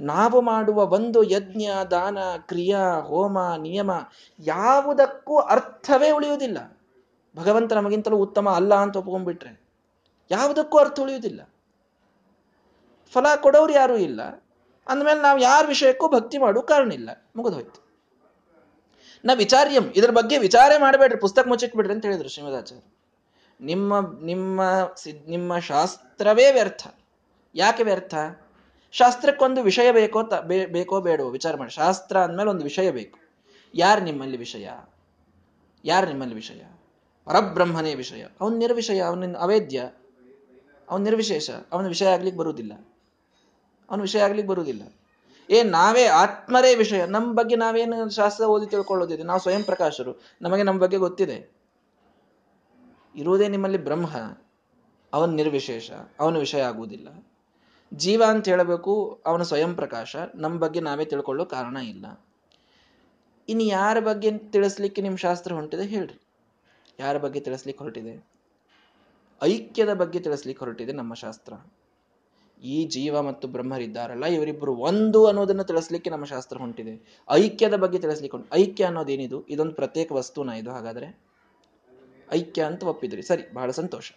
ನಾವು ಮಾಡುವ ಒಂದು ಯಜ್ಞ, ದಾನ, ಕ್ರಿಯಾ, ಹೋಮ, ನಿಯಮ ಯಾವುದಕ್ಕೂ ಅರ್ಥವೇ ಉಳಿಯುವುದಿಲ್ಲ. ಭಗವಂತ ನಮಗಿಂತಲೂ ಉತ್ತಮ ಅಲ್ಲ ಅಂತ ಒಪ್ಕೊಂಡ್ಬಿಟ್ರೆ ಯಾವುದಕ್ಕೂ ಅರ್ಥ ಉಳಿಯುವುದಿಲ್ಲ. ಫಲ ಕೊಡೋರು ಯಾರೂ ಇಲ್ಲ. ಅಂದಮೇಲೆ ನಾವು ಯಾರ ವಿಷಯಕ್ಕೂ ಭಕ್ತಿ ಮಾಡೋ ಕಾರಣ ಇಲ್ಲ. ಮುಗಿದೋಯ್ತು ನಾ ವಿಚಾರ್ಯಂ, ಇದ್ರ ಬಗ್ಗೆ ವಿಚಾರ ಮಾಡಬೇಡ್ರಿ, ಪುಸ್ತಕ ಮುಚ್ಚಿಟ್ಬಿಡ್ರಿ ಅಂತ ಹೇಳಿದ್ರು ಶ್ರೀಮದಾಚಾರ್ಯ. ನಿಮ್ಮ ನಿಮ್ಮ ನಿಮ್ಮ ಶಾಸ್ತ್ರವೇ ವ್ಯರ್ಥ. ಯಾಕೆ ವ್ಯರ್ಥ? ಶಾಸ್ತ್ರಕ್ಕೊಂದು ವಿಷಯ ಬೇಕೋ ತ ಬೇಕೋ ಬೇಡವೋ ವಿಚಾರ ಮಾಡಿ. ಶಾಸ್ತ್ರ ಅಂದಮೇಲೆ ಒಂದು ವಿಷಯ ಬೇಕು. ಯಾರು ನಿಮ್ಮಲ್ಲಿ ವಿಷಯ? ಯಾರು ನಿಮ್ಮಲ್ಲಿ ವಿಷಯ? ಪರಬ್ರಹ್ಮನೇ ವಿಷಯ. ಅವನು ನಿರ್ವಿಷಯ ಅವನ ಅವೇದ್ಯ. ಅವನು ನಿರ್ವಿಶೇಷ. ಅವನ ವಿಷಯ ಆಗ್ಲಿಕ್ಕೆ ಬರುವುದಿಲ್ಲ ಅವನ ವಿಷಯ ಆಗ್ಲಿಕ್ಕೆ ಬರುವುದಿಲ್ಲ. ಏ, ನಾವೇ ಆತ್ಮರೇ ವಿಷಯ. ನಮ್ಮ ಬಗ್ಗೆ ನಾವೇನು ಶಾಸ್ತ್ರ ಓದಿ ತಿಳ್ಕೊಳ್ಳೋದಿದೆ? ನಾವು ಸ್ವಯಂ ಪ್ರಕಾಶರು. ನಮಗೆ ನಮ್ಮ ಬಗ್ಗೆ ಗೊತ್ತಿದೆ. ಇರುವುದೇ ನಿಮ್ಮಲ್ಲಿ ಬ್ರಹ್ಮ. ಅವನ್ ನಿರ್ವಿಶೇಷ. ಅವನ ವಿಷಯ ಆಗುವುದಿಲ್ಲ. ಜೀವ ಅಂತ ಹೇಳಬೇಕು. ಅವನ ಸ್ವಯಂ ಪ್ರಕಾಶ. ನಮ್ಮ ಬಗ್ಗೆ ನಾವೇ ತಿಳ್ಕೊಳ್ಳೋ ಕಾರಣ ಇಲ್ಲ. ಇನ್ನು ಯಾರ ಬಗ್ಗೆ ತಿಳಿಸ್ಲಿಕ್ಕೆ ನಿಮ್ಮ ಶಾಸ್ತ್ರ ಹೊಂಟಿದೆ ಹೇಳ್ರಿ. ಯಾರ ಬಗ್ಗೆ ತಿಳಿಸ್ಲಿಕ್ಕೆ ಹೊರಟಿದೆ? ಐಕ್ಯದ ಬಗ್ಗೆ ತಿಳಿಸ್ಲಿಕ್ಕೆ ಹೊರಟಿದೆ ನಮ್ಮ ಶಾಸ್ತ್ರ. ಈ ಜೀವ ಮತ್ತು ಬ್ರಹ್ಮರಿದ್ದಾರಲ್ಲ, ಇವರಿಬ್ಬರು ಒಂದು ಅನ್ನೋದನ್ನ ತಿಳಿಸ್ಲಿಕ್ಕೆ ನಮ್ಮ ಶಾಸ್ತ್ರ ಹೊಂಟಿದೆ. ಐಕ್ಯದ ಬಗ್ಗೆ ತಿಳಿಸ್ಲಿಕ್ಕೆ ಐಕ್ಯ ಅನ್ನೋದೇನಿದು? ಇದೊಂದು ಪ್ರತ್ಯೇಕ ವಸ್ತುನ ಇದು, ಹಾಗಾದ್ರೆ. ಐಕ್ಯ ಅಂತ ಒಪ್ಪಿದ್ರಿ. ಸರಿ, ಬಹಳ ಸಂತೋಷ.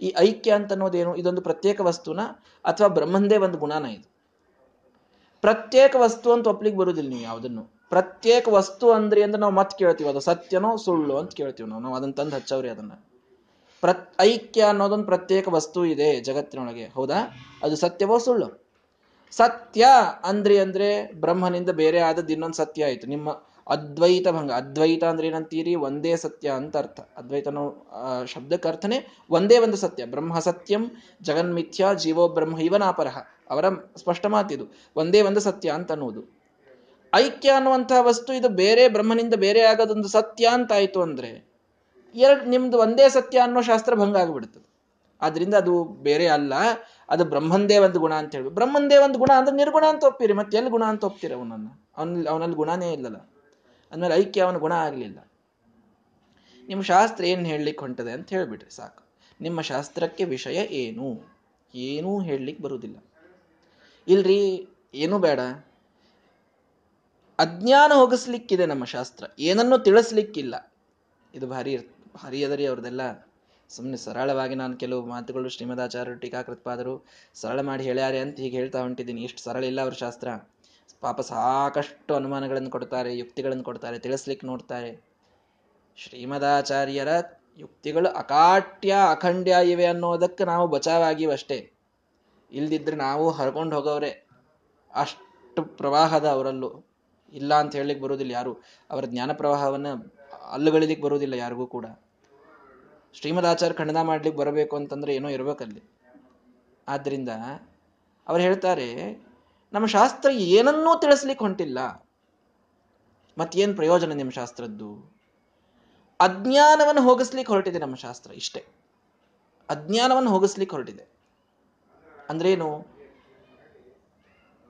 ಈ ಐಕ್ಯ ಅಂತ ಅನ್ನೋದೇನು? ಇದೊಂದು ಪ್ರತ್ಯೇಕ ವಸ್ತುನ? ಅಥವಾ ಬ್ರಹ್ಮಂದೇ ಒಂದು ಗುಣನ ಇದು? ಪ್ರತ್ಯೇಕ ವಸ್ತು ಅಂತ ಒಪ್ಲಿಕ್ಕೆ ಬರುವುದಿಲ್ಲ ನೀವು ಯಾವುದನ್ನು. ಪ್ರತ್ಯೇಕ ವಸ್ತು ಅಂದ್ರೆ ಅಂದ್ರೆ ನಾವು ಮತ್ತೆ ಕೇಳ್ತೀವಿ. ಅದು ಸತ್ಯನೋ, ಸುಳ್ಳು ಅಂತ ಕೇಳ್ತೀವಿ ನಾವು. ನಾವು ಅದನ್ನ ತಂದು ಹಚ್ಚವ್ರಿ ಅದನ್ನ. ಪ್ರ, ಐಕ್ಯ ಅನ್ನೋದೊಂದು ಪ್ರತ್ಯೇಕ ವಸ್ತು ಇದೆ ಜಗತ್ತಿನೊಳಗೆ, ಹೌದಾ? ಅದು ಸತ್ಯವೋ ಸುಳ್ಳು? ಸತ್ಯ ಅಂದ್ರಿ ಅಂದ್ರೆ ಬ್ರಹ್ಮನಿಂದ ಬೇರೆ ಆದದ್ದು ಇನ್ನೊಂದು ಸತ್ಯ ಆಯ್ತು. ನಿಮ್ಮ ಅದ್ವೈತ ಭಂಗ, ಅದ್ವೈತ ಅಂದ್ರೆ ಏನಂತೀರಿ? ಒಂದೇ ಸತ್ಯ ಅಂತ ಅರ್ಥ. ಅದ್ವೈತನೋ ಶಬ್ದಕ್ಕೆ ಅರ್ಥನೇ ಒಂದೇ ಒಂದು ಸತ್ಯ. ಬ್ರಹ್ಮ ಸತ್ಯಂ ಜಗನ್ಮಿಥ್ಯ ಜೀವೋ ಬ್ರಹ್ಮ ಇವನಾಪರಹ ಅವರ ಸ್ಪಷ್ಟ ಮಾತಿದು ಒಂದೇ ಒಂದು ಸತ್ಯ ಅಂತ ಅನ್ನುವುದು ಐಕ್ಯ ಅನ್ನುವಂತಹ ವಸ್ತು ಇದು ಬೇರೆ ಬ್ರಹ್ಮನಿಂದ ಬೇರೆ ಆಗದೊಂದು ಸತ್ಯ ಅಂತ ಆಯ್ತು ಅಂದ್ರೆ ಎರಡು ನಿಮ್ದು ಒಂದೇ ಸತ್ಯ ಅನ್ನೋ ಶಾಸ್ತ್ರ ಭಂಗ ಆಗಿಬಿಡ್ತದೆ. ಆದ್ರಿಂದ ಅದು ಬೇರೆ ಅಲ್ಲ, ಅದು ಬ್ರಹ್ಮಂದೇ ಒಂದು ಗುಣ ಅಂತ ಹೇಳಿ ಬ್ರಹ್ಮಂದೇ ಒಂದು ಗುಣ ಅಂದ್ರೆ ನಿರ್ಗುಣ ಅಂತ ಒಪ್ಪಿರಿ, ಮತ್ತೆ ಎಲ್ಲಿ ಗುಣ ಅಂತ ಒಪ್ತೀರಿ ಅವನನ್ನ? ಅವನ್, ಅವನಲ್ಲಿ ಗುಣನೇ ಇಲ್ಲಲ್ಲ. ಅಂದ್ಮೇಲೆ ಐಕ್ಯ ಅವನ ಗುಣ ಆಗಲಿಲ್ಲ. ನಿಮ್ಮ ಶಾಸ್ತ್ರ ಏನು ಹೇಳಲಿಕ್ಕೆ ಹೊಂಟದೆ ಅಂತ ಹೇಳ್ಬಿಟ್ರಿ ಸಾಕು. ನಿಮ್ಮ ಶಾಸ್ತ್ರಕ್ಕೆ ವಿಷಯ ಏನು? ಏನೂ ಹೇಳಲಿಕ್ಕೆ ಬರುವುದಿಲ್ಲ. ಇಲ್ರಿ, ಏನೂ ಬೇಡ. ಅಜ್ಞಾನ ಹೋಗಿಸ್ಲಿಕ್ಕಿದೆ ನಮ್ಮ ಶಾಸ್ತ್ರ. ಏನನ್ನು ತಿಳಿಸ್ಲಿಕ್ಕಿಲ್ಲ. ಇದು ಭಾರಿ ಭಾರಿ ಅದರಿ ಅವ್ರದೆಲ್ಲ. ಸುಮ್ಮನೆ ಸರಳವಾಗಿ ನಾನು ಕೆಲವು ಮಾತುಗಳು ಶ್ರೀಮದಾಚಾರ್ಯ ಟೀಕಾಕೃತ್ಪಾದರು ಸರಳ ಮಾಡಿ ಹೇಳ್ಯಾರೆ ಅಂತ ಹೀಗೆ ಹೇಳ್ತಾ ಹೊಂಟಿದ್ದೀನಿ. ಇಷ್ಟು ಸರಳ ಇಲ್ಲ ಅವ್ರ ಶಾಸ್ತ್ರ. ಪಾಪ ಸಾಕಷ್ಟು ಅನುಮಾನಗಳನ್ನು ಕೊಡ್ತಾರೆ, ಯುಕ್ತಿಗಳನ್ನು ಕೊಡ್ತಾರೆ, ತಿಳಿಸ್ಲಿಕ್ಕೆ ನೋಡ್ತಾರೆ. ಶ್ರೀಮದಾಚಾರ್ಯರ ಯುಕ್ತಿಗಳು ಅಕಾಟ್ಯ ಅಖಂಡ್ಯ ಇವೆ ಅನ್ನೋದಕ್ಕೆ ನಾವು ಬಚಾವಾಗಿವಷ್ಟೇ ಇಲ್ದಿದ್ರೆ ನಾವು ಹರ್ಕೊಂಡು ಹೋಗೋರೆ ಅಷ್ಟು ಪ್ರವಾಹದ ಅವರಲ್ಲೂ. ಇಲ್ಲ ಅಂತ ಹೇಳಲಿಕ್ಕೆ ಬರುವುದಿಲ್ಲ ಯಾರು. ಅವರ ಜ್ಞಾನ ಪ್ರವಾಹವನ್ನ ಅಲ್ಲುಗಳಿಲಿಕ್ಕೆ ಬರುವುದಿಲ್ಲ ಯಾರಿಗೂ ಕೂಡ. ಶ್ರೀಮದಾಚಾರ್ಯ ಖಂಡನ ಮಾಡ್ಲಿಕ್ಕೆ ಬರಬೇಕು ಅಂತಂದ್ರೆ ಏನೋ ಇರಬೇಕಲ್ಲಿ. ಆದ್ದರಿಂದ ಅವ್ರು ಹೇಳ್ತಾರೆ, ನಮ್ಮ ಶಾಸ್ತ್ರ ಏನನ್ನೂ ತಿಳಿಸ್ಲಿಕ್ಕೆ ಹೊಂಟಿಲ್ಲ. ಮತ್ತೇನು ಪ್ರಯೋಜನ ನಿಮ್ಮ ಶಾಸ್ತ್ರದ್ದು? ಅಜ್ಞಾನವನ್ನು ಹೋಗಿಸ್ಲಿಕ್ಕೆ ಹೊರಟಿದೆ ನಮ್ಮ ಶಾಸ್ತ್ರ ಇಷ್ಟೇ. ಅಜ್ಞಾನವನ್ನು ಹೋಗಿಸ್ಲಿಕ್ಕೆ ಹೊರಟಿದೆ. ಅಂದ್ರೇನು?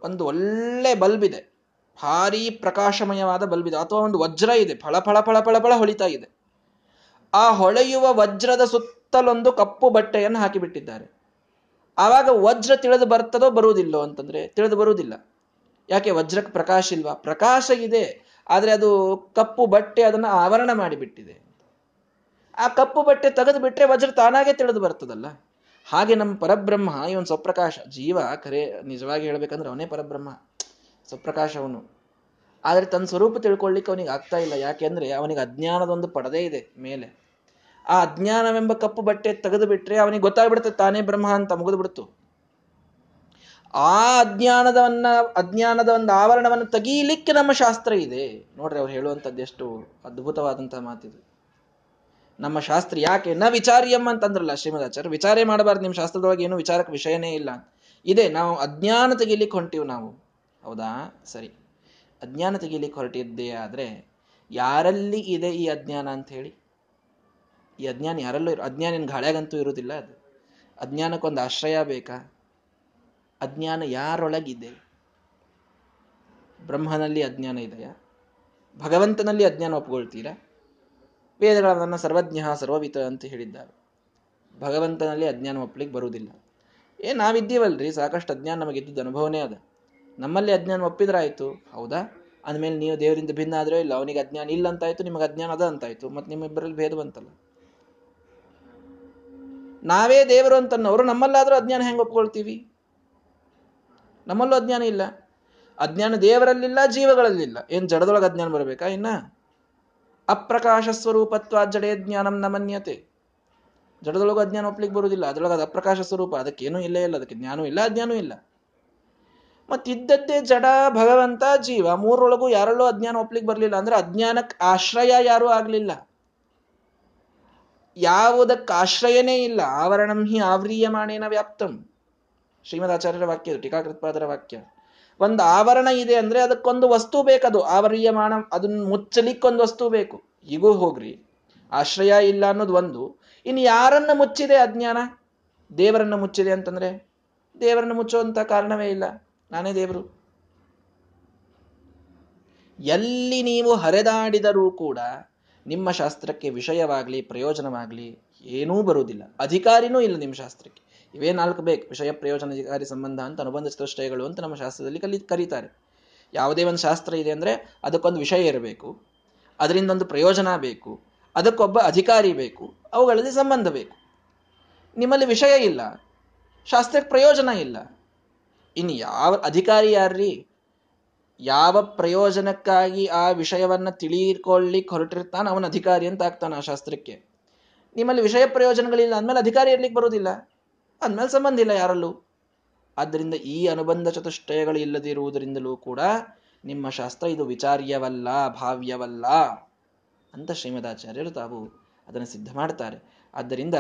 ಒಂದು ಒಳ್ಳೆ ಬಲ್ಬ್ ಇದೆ. ಭಾರಿ ಪ್ರಕಾಶಮಯವಾದ ಬಲ್ಬ್ ಇದೆ ಅಥವಾ ಒಂದು ವಜ್ರ ಇದೆ. ಫಳ ಫಳ ಫಳ ಫಳ ಫಳ ಹೊಳಿತಾ ಇದೆ. ಆ ಹೊಳೆಯುವ ವಜ್ರದ ಸುತ್ತಲೊಂದು ಕಪ್ಪು ಬಟ್ಟೆಯನ್ನು ಹಾಕಿಬಿಟ್ಟಿದ್ದಾರೆ. ಆವಾಗ ವಜ್ರ ತಿಳಿದು ಬರ್ತದೋ ಬರುವುದಿಲ್ಲೋ ಅಂತಂದ್ರೆ ತಿಳಿದು ಬರುವುದಿಲ್ಲ. ಯಾಕೆ? ವಜ್ರಕ್ಕೆ ಪ್ರಕಾಶ ಇಲ್ವಾ? ಪ್ರಕಾಶ ಇದೆ. ಆದರೆ ಅದು ಕಪ್ಪು ಬಟ್ಟೆ ಅದನ್ನು ಆವರಣ ಮಾಡಿಬಿಟ್ಟಿದೆ. ಆ ಕಪ್ಪು ಬಟ್ಟೆ ತೆಗೆದು ಬಿಟ್ಟರೆ ವಜ್ರ ತಾನಾಗೆ ತಿಳಿದು ಬರ್ತದಲ್ಲ? ಹಾಗೆ ನಮ್ಮ ಪರಬ್ರಹ್ಮ, ಇವನ್ ಸ್ವಪ್ರಕಾಶ. ಜೀವ, ಕರೆ, ನಿಜವಾಗಿ ಹೇಳ್ಬೇಕಂದ್ರೆ ಅವನೇ ಪರಬ್ರಹ್ಮ. ಸ್ವಪ್ರಕಾಶ ಆದ್ರೆ ತನ್ನ ಸ್ವರೂಪ ತಿಳ್ಕೊಳ್ಳಿಕ್ಕೆ ಅವನಿಗೆ ಆಗ್ತಾ ಇಲ್ಲ. ಯಾಕೆಂದ್ರೆ ಅವನಿಗೆ ಅಜ್ಞಾನದೊಂದು ಪಡದೇ ಇದೆ ಮೇಲೆ. ಆ ಅಜ್ಞಾನವೆಂಬ ಕಪ್ಪು ಬಟ್ಟೆ ತೆಗೆದು ಬಿಟ್ರೆ ಅವನಿಗೆ ಗೊತ್ತಾಗ್ಬಿಡುತ್ತೆ, ತಾನೇ ಬ್ರಹ್ಮ ಅಂತ ಮುಗಿದು ಬಿಡ್ತು ಆ ಅಜ್ಞಾನದವನ್ನ, ಅಜ್ಞಾನದ ಒಂದು ಆವರಣವನ್ನು ತೆಗೀಲಿಕ್ಕೆ ನಮ್ಮ ಶಾಸ್ತ್ರ ಇದೆ. ನೋಡ್ರಿ ಅವ್ರು ಹೇಳುವಂಥದ್ದು ಎಷ್ಟು ಅದ್ಭುತವಾದಂತಹ ಮಾತಿದು. ನಮ್ಮ ಶಾಸ್ತ್ರ ಯಾಕೆ? ನ ವಿಚಾರ್ಯಂ ಅಂತಂದ್ರಲ್ಲ ಶ್ರೀಮದ್ ಆಚಾರ್ಯ. ವಿಚಾರೇ ಮಾಡಬಾರ್ದು, ನಿಮ್ಮ ಶಾಸ್ತ್ರದೊಳಗೆ ಏನು ವಿಚಾರಕ್ಕೆ ವಿಷಯನೇ ಇಲ್ಲ. ಇದೆ, ನಾವು ಅಜ್ಞಾನ ತೆಗಿಲಿಕ್ಕೆ ಹೊಂಟೀವಿ ನಾವು. ಹೌದಾ? ಸರಿ. ಅಜ್ಞಾನ ತೆಗಿಲಿಕ್ಕೆ ಹೊರಟಿದ್ದೇ ಆದರೆ ಯಾರಲ್ಲಿ ಇದೆ ಈ ಅಜ್ಞಾನ ಅಂತ ಹೇಳಿ? ಈ ಅಜ್ಞಾನ ಯಾರಲ್ಲೂ ಅಜ್ಞಾನ ಗಾಳ್ಯಾಗಂತೂ ಇರುವುದಿಲ್ಲ ಅದು. ಅಜ್ಞಾನಕ್ಕೊಂದು ಆಶ್ರಯ ಬೇಕಾ? ಅಜ್ಞಾನ ಯಾರೊಳಗಿದೆ? ಬ್ರಹ್ಮನಲ್ಲಿ ಅಜ್ಞಾನ ಇದೆಯಾ? ಭಗವಂತನಲ್ಲಿ ಅಜ್ಞಾನ ಒಪ್ಕೊಳ್ತೀರಾ? ವೇದಗಳನ್ನು ಸರ್ವಜ್ಞ ಸರ್ವವಿತ ಅಂತ ಹೇಳಿದ್ದಾರೆ. ಭಗವಂತನಲ್ಲಿ ಅಜ್ಞಾನ ಒಪ್ಲಿಕ್ಕೆ ಬರುವುದಿಲ್ಲ. ಏ, ನಾವಿದ್ದೀವಲ್ರಿ. ಸಾಕಷ್ಟು ಅಜ್ಞಾನ ನಮಗಿದ್ದ ಅನುಭವನೇ ಅದ. ನಮ್ಮಲ್ಲಿ ಅಜ್ಞಾನ ಒಪ್ಪಿದ್ರಾಯ್ತು. ಹೌದಾ? ಅಂದಮೇಲೆ ನೀವು ದೇವರಿಂದ ಭಿನ್ನ ಆದ್ರೆ ಇಲ್ಲ, ಅವನಿಗೆ ಅಜ್ಞಾನ ಇಲ್ಲ ಅಂತಾಯ್ತು, ನಿಮಗೆ ಅಜ್ಞಾನ ಅದ ಅಂತಾಯ್ತು ಮತ್ತೆ ನಿಮ್ಮಿಬ್ಬರಲ್ಲಿ ಭೇದ ಬಂತಲ್ಲ. ನಾವೇ ದೇವರು ಅಂತನ್ನೋರು, ನಮ್ಮಲ್ಲಾದ್ರೂ ಅಜ್ಞಾನ ಹೆಂಗೆ ಒಪ್ಕೊಳ್ತೀವಿ? ನಮ್ಮಲ್ಲೂ ಅಜ್ಞಾನ ಇಲ್ಲ. ಅಜ್ಞಾನ ದೇವರಲ್ಲಿಲ್ಲ, ಜೀವಗಳಲ್ಲಿಲ್ಲ. ಏನ್ ಜಡದೊಳಗೆ ಅಜ್ಞಾನ ಬರಬೇಕಾ ಇನ್ನ? ಅಪ್ರಕಾಶ ಸ್ವರೂಪತ್ವ ಜಡೇ ಜ್ಞಾನಂ ನಮನ್ಯತೆ ಜಡದೊಳಗೆ ಅಜ್ಞಾನ ಒಪ್ಲಿಕ್ಕೆ ಬರುವುದಿಲ್ಲ ಅದ್ರೊಳಗೆ ಅದು ಅಪ್ರಕಾಶ ಸ್ವರೂಪ, ಅದಕ್ಕೇನೂ ಇಲ್ಲೇ ಇಲ್ಲ, ಅದಕ್ಕೆ ಜ್ಞಾನೂ ಇಲ್ಲ ಅಜ್ಞಾನೂ ಇಲ್ಲ. ಮತ್ತಿದ್ದದ್ದೇ ಜಡ ಭಗವಂತ ಜೀವ. ಮೂರೊಳಗೂ ಯಾರಲ್ಲೂ ಅಜ್ಞಾನ ಒಪ್ಲಿಕ್ಕೆ ಬರಲಿಲ್ಲ. ಅಂದ್ರೆ ಅಜ್ಞಾನಕ್ಕೆ ಆಶ್ರಯ ಯಾರೂ ಆಗ್ಲಿಲ್ಲ. ಯಾವುದಕ್ಕೆ ಆಶ್ರಯನೇ ಇಲ್ಲ. ಆವರಣಂ ಹಿ ಆವ್ರೀಯಮಾಣೇನ ವ್ಯಾಪ್ತಂ. ಶ್ರೀಮದ್ ಆಚಾರ್ಯರ ವಾಕ್ಯ ಟೀಕಾಕೃತ್ಪಾದರ ವಾಕ್ಯ. ಒಂದು ಆವರಣ ಇದೆ ಅಂದ್ರೆ ಅದಕ್ಕೊಂದು ವಸ್ತು ಬೇಕದು. ಆವರೀಯಮಾಣ ಅದನ್ನ ಮುಚ್ಚಲಿಕ್ಕೊಂದು ವಸ್ತು ಬೇಕು. ಈಗೂ ಹೋಗ್ರಿ. ಆಶ್ರಯ ಇಲ್ಲ ಅನ್ನೋದು ಒಂದು. ಇನ್ನು ಯಾರನ್ನ ಮುಚ್ಚಿದೆ ಅಜ್ಞಾನ? ದೇವರನ್ನ ಮುಚ್ಚಿದೆ ಅಂತಂದ್ರೆ ದೇವರನ್ನ ಮುಚ್ಚುವಂತ ಕಾರಣವೇ ಇಲ್ಲ. ನಾನೇ ದೇವರು. ಎಲ್ಲಿ ನೀವು ಹರಿದಾಡಿದರೂ ಕೂಡ ನಿಮ್ಮ ಶಾಸ್ತ್ರಕ್ಕೆ ವಿಷಯವಾಗಲಿ, ಪ್ರಯೋಜನವಾಗಲಿ ಏನೂ ಬರುವುದಿಲ್ಲ. ಅಧಿಕಾರಿನೂ ಇಲ್ಲ ನಿಮ್ಮ ಶಾಸ್ತ್ರಕ್ಕೆ. ಇವೇ ನಾಲ್ಕು ಬೇಕು? ವಿಷಯ, ಪ್ರಯೋಜನ, ಅಧಿಕಾರಿ, ಸಂಬಂಧ ಅಂತ ಅನುಬಂಧ ಚತುಷ್ಟಯಗಳು ಅಂತ ನಮ್ಮ ಶಾಸ್ತ್ರದಲ್ಲಿ ಕಲಿ, ಕರೀತಾರೆ. ಯಾವುದೇ ಒಂದು ಶಾಸ್ತ್ರ ಇದೆ ಅಂದರೆ ಅದಕ್ಕೊಂದು ವಿಷಯ ಇರಬೇಕು. ಅದರಿಂದ ಒಂದು ಪ್ರಯೋಜನ ಬೇಕು. ಅದಕ್ಕೊಬ್ಬ ಅಧಿಕಾರಿ ಬೇಕು. ಅವುಗಳಲ್ಲಿ ಸಂಬಂಧ ಬೇಕು. ನಿಮ್ಮಲ್ಲಿ ವಿಷಯ ಇಲ್ಲ. ಶಾಸ್ತ್ರಕ್ಕೆ ಪ್ರಯೋಜನ ಇಲ್ಲ. ಇನ್ನು ಯಾವ ಅಧಿಕಾರಿ ಯಾರ್ರಿ? ಯಾವ ಪ್ರಯೋಜನಕ್ಕಾಗಿ ಆ ವಿಷಯವನ್ನ ತಿಳಿದುಕೊಳ್ಳಿಕ್ಕೆ ಹೊರಟಿರ್ತಾನೆ ಅವನ ಅಧಿಕಾರಿ ಅಂತ ಆಗ್ತಾನೆ ಆ ಶಾಸ್ತ್ರಕ್ಕೆ. ನಿಮ್ಮಲ್ಲಿ ವಿಷಯ ಪ್ರಯೋಜನಗಳಿಲ್ಲ, ಅಂದ್ಮೇಲೆ ಅಧಿಕಾರಿ ಇರ್ಲಿಕ್ಕೆ ಬರುವುದಿಲ್ಲ ಅಂದ್ಮೇಲೆ ಸಂಬಂಧ ಇಲ್ಲ ಯಾರಲ್ಲೂ. ಆದ್ದರಿಂದ ಈ ಅನುಬಂಧ ಚತುಷ್ಟಯಗಳು ಇಲ್ಲದಿರುವುದರಿಂದಲೂ ಕೂಡ ನಿಮ್ಮ ಶಾಸ್ತ್ರ ಇದು ವಿಚಾರ್ಯವಲ್ಲ, ಭಾವ್ಯವಲ್ಲ ಅಂತ ಶ್ರೀಮದಾಚಾರ್ಯರು ತಾವು ಅದನ್ನು ಸಿದ್ಧ ಮಾಡ್ತಾರೆ. ಆದ್ದರಿಂದ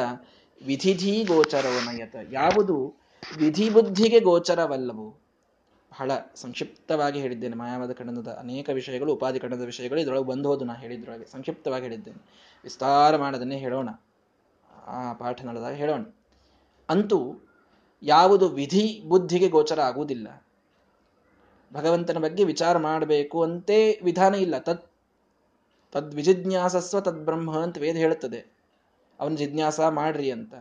ವಿಧಿಧಿ ಗೋಚರವನಯತ ಯಾವುದು ವಿಧಿ ಬುದ್ಧಿಗೆ ಗೋಚರವಲ್ಲವು ಬಹಳ ಸಂಕ್ಷಿಪ್ತವಾಗಿ ಹೇಳಿದ್ದೇನೆ. ಮಾಯಾವಾದ ಖಂಡನದ ಅನೇಕ ವಿಷಯಗಳು, ಉಪಾಧಿ ಖಂಡದ ವಿಷಯಗಳು ಇದರೊಳಗೆ ಬಂದು ಹೋದು ನಾ ಹೇಳಿದ್ರೊಳಗೆ. ಸಂಕ್ಷಿಪ್ತವಾಗಿ ಹೇಳಿದ್ದೇನೆ. ವಿಸ್ತಾರ ಮಾಡದನ್ನೇ ಹೇಳೋಣ. ಆ ಪಾಠ ನಡೆದಾಗ ಹೇಳೋಣ. ಅಂತೂ ಯಾವುದು ವಿಧಿ ಬುದ್ಧಿಗೆ ಗೋಚರ ಆಗುವುದಿಲ್ಲ. ಭಗವಂತನ ಬಗ್ಗೆ ವಿಚಾರ ಮಾಡಬೇಕು ಅಂತೇ ವಿಧಾನ ಇಲ್ಲ. ತತ್, ತದ್ವಿಜಿಜ್ಞಾಸಸ್ವ ತದ್ಬ್ರಹ್ಮ ಅಂತ ವೇದ ಹೇಳುತ್ತದೆ. ಅವನ ಜಿಜ್ಞಾಸ ಮಾಡ್ರಿ ಅಂತ.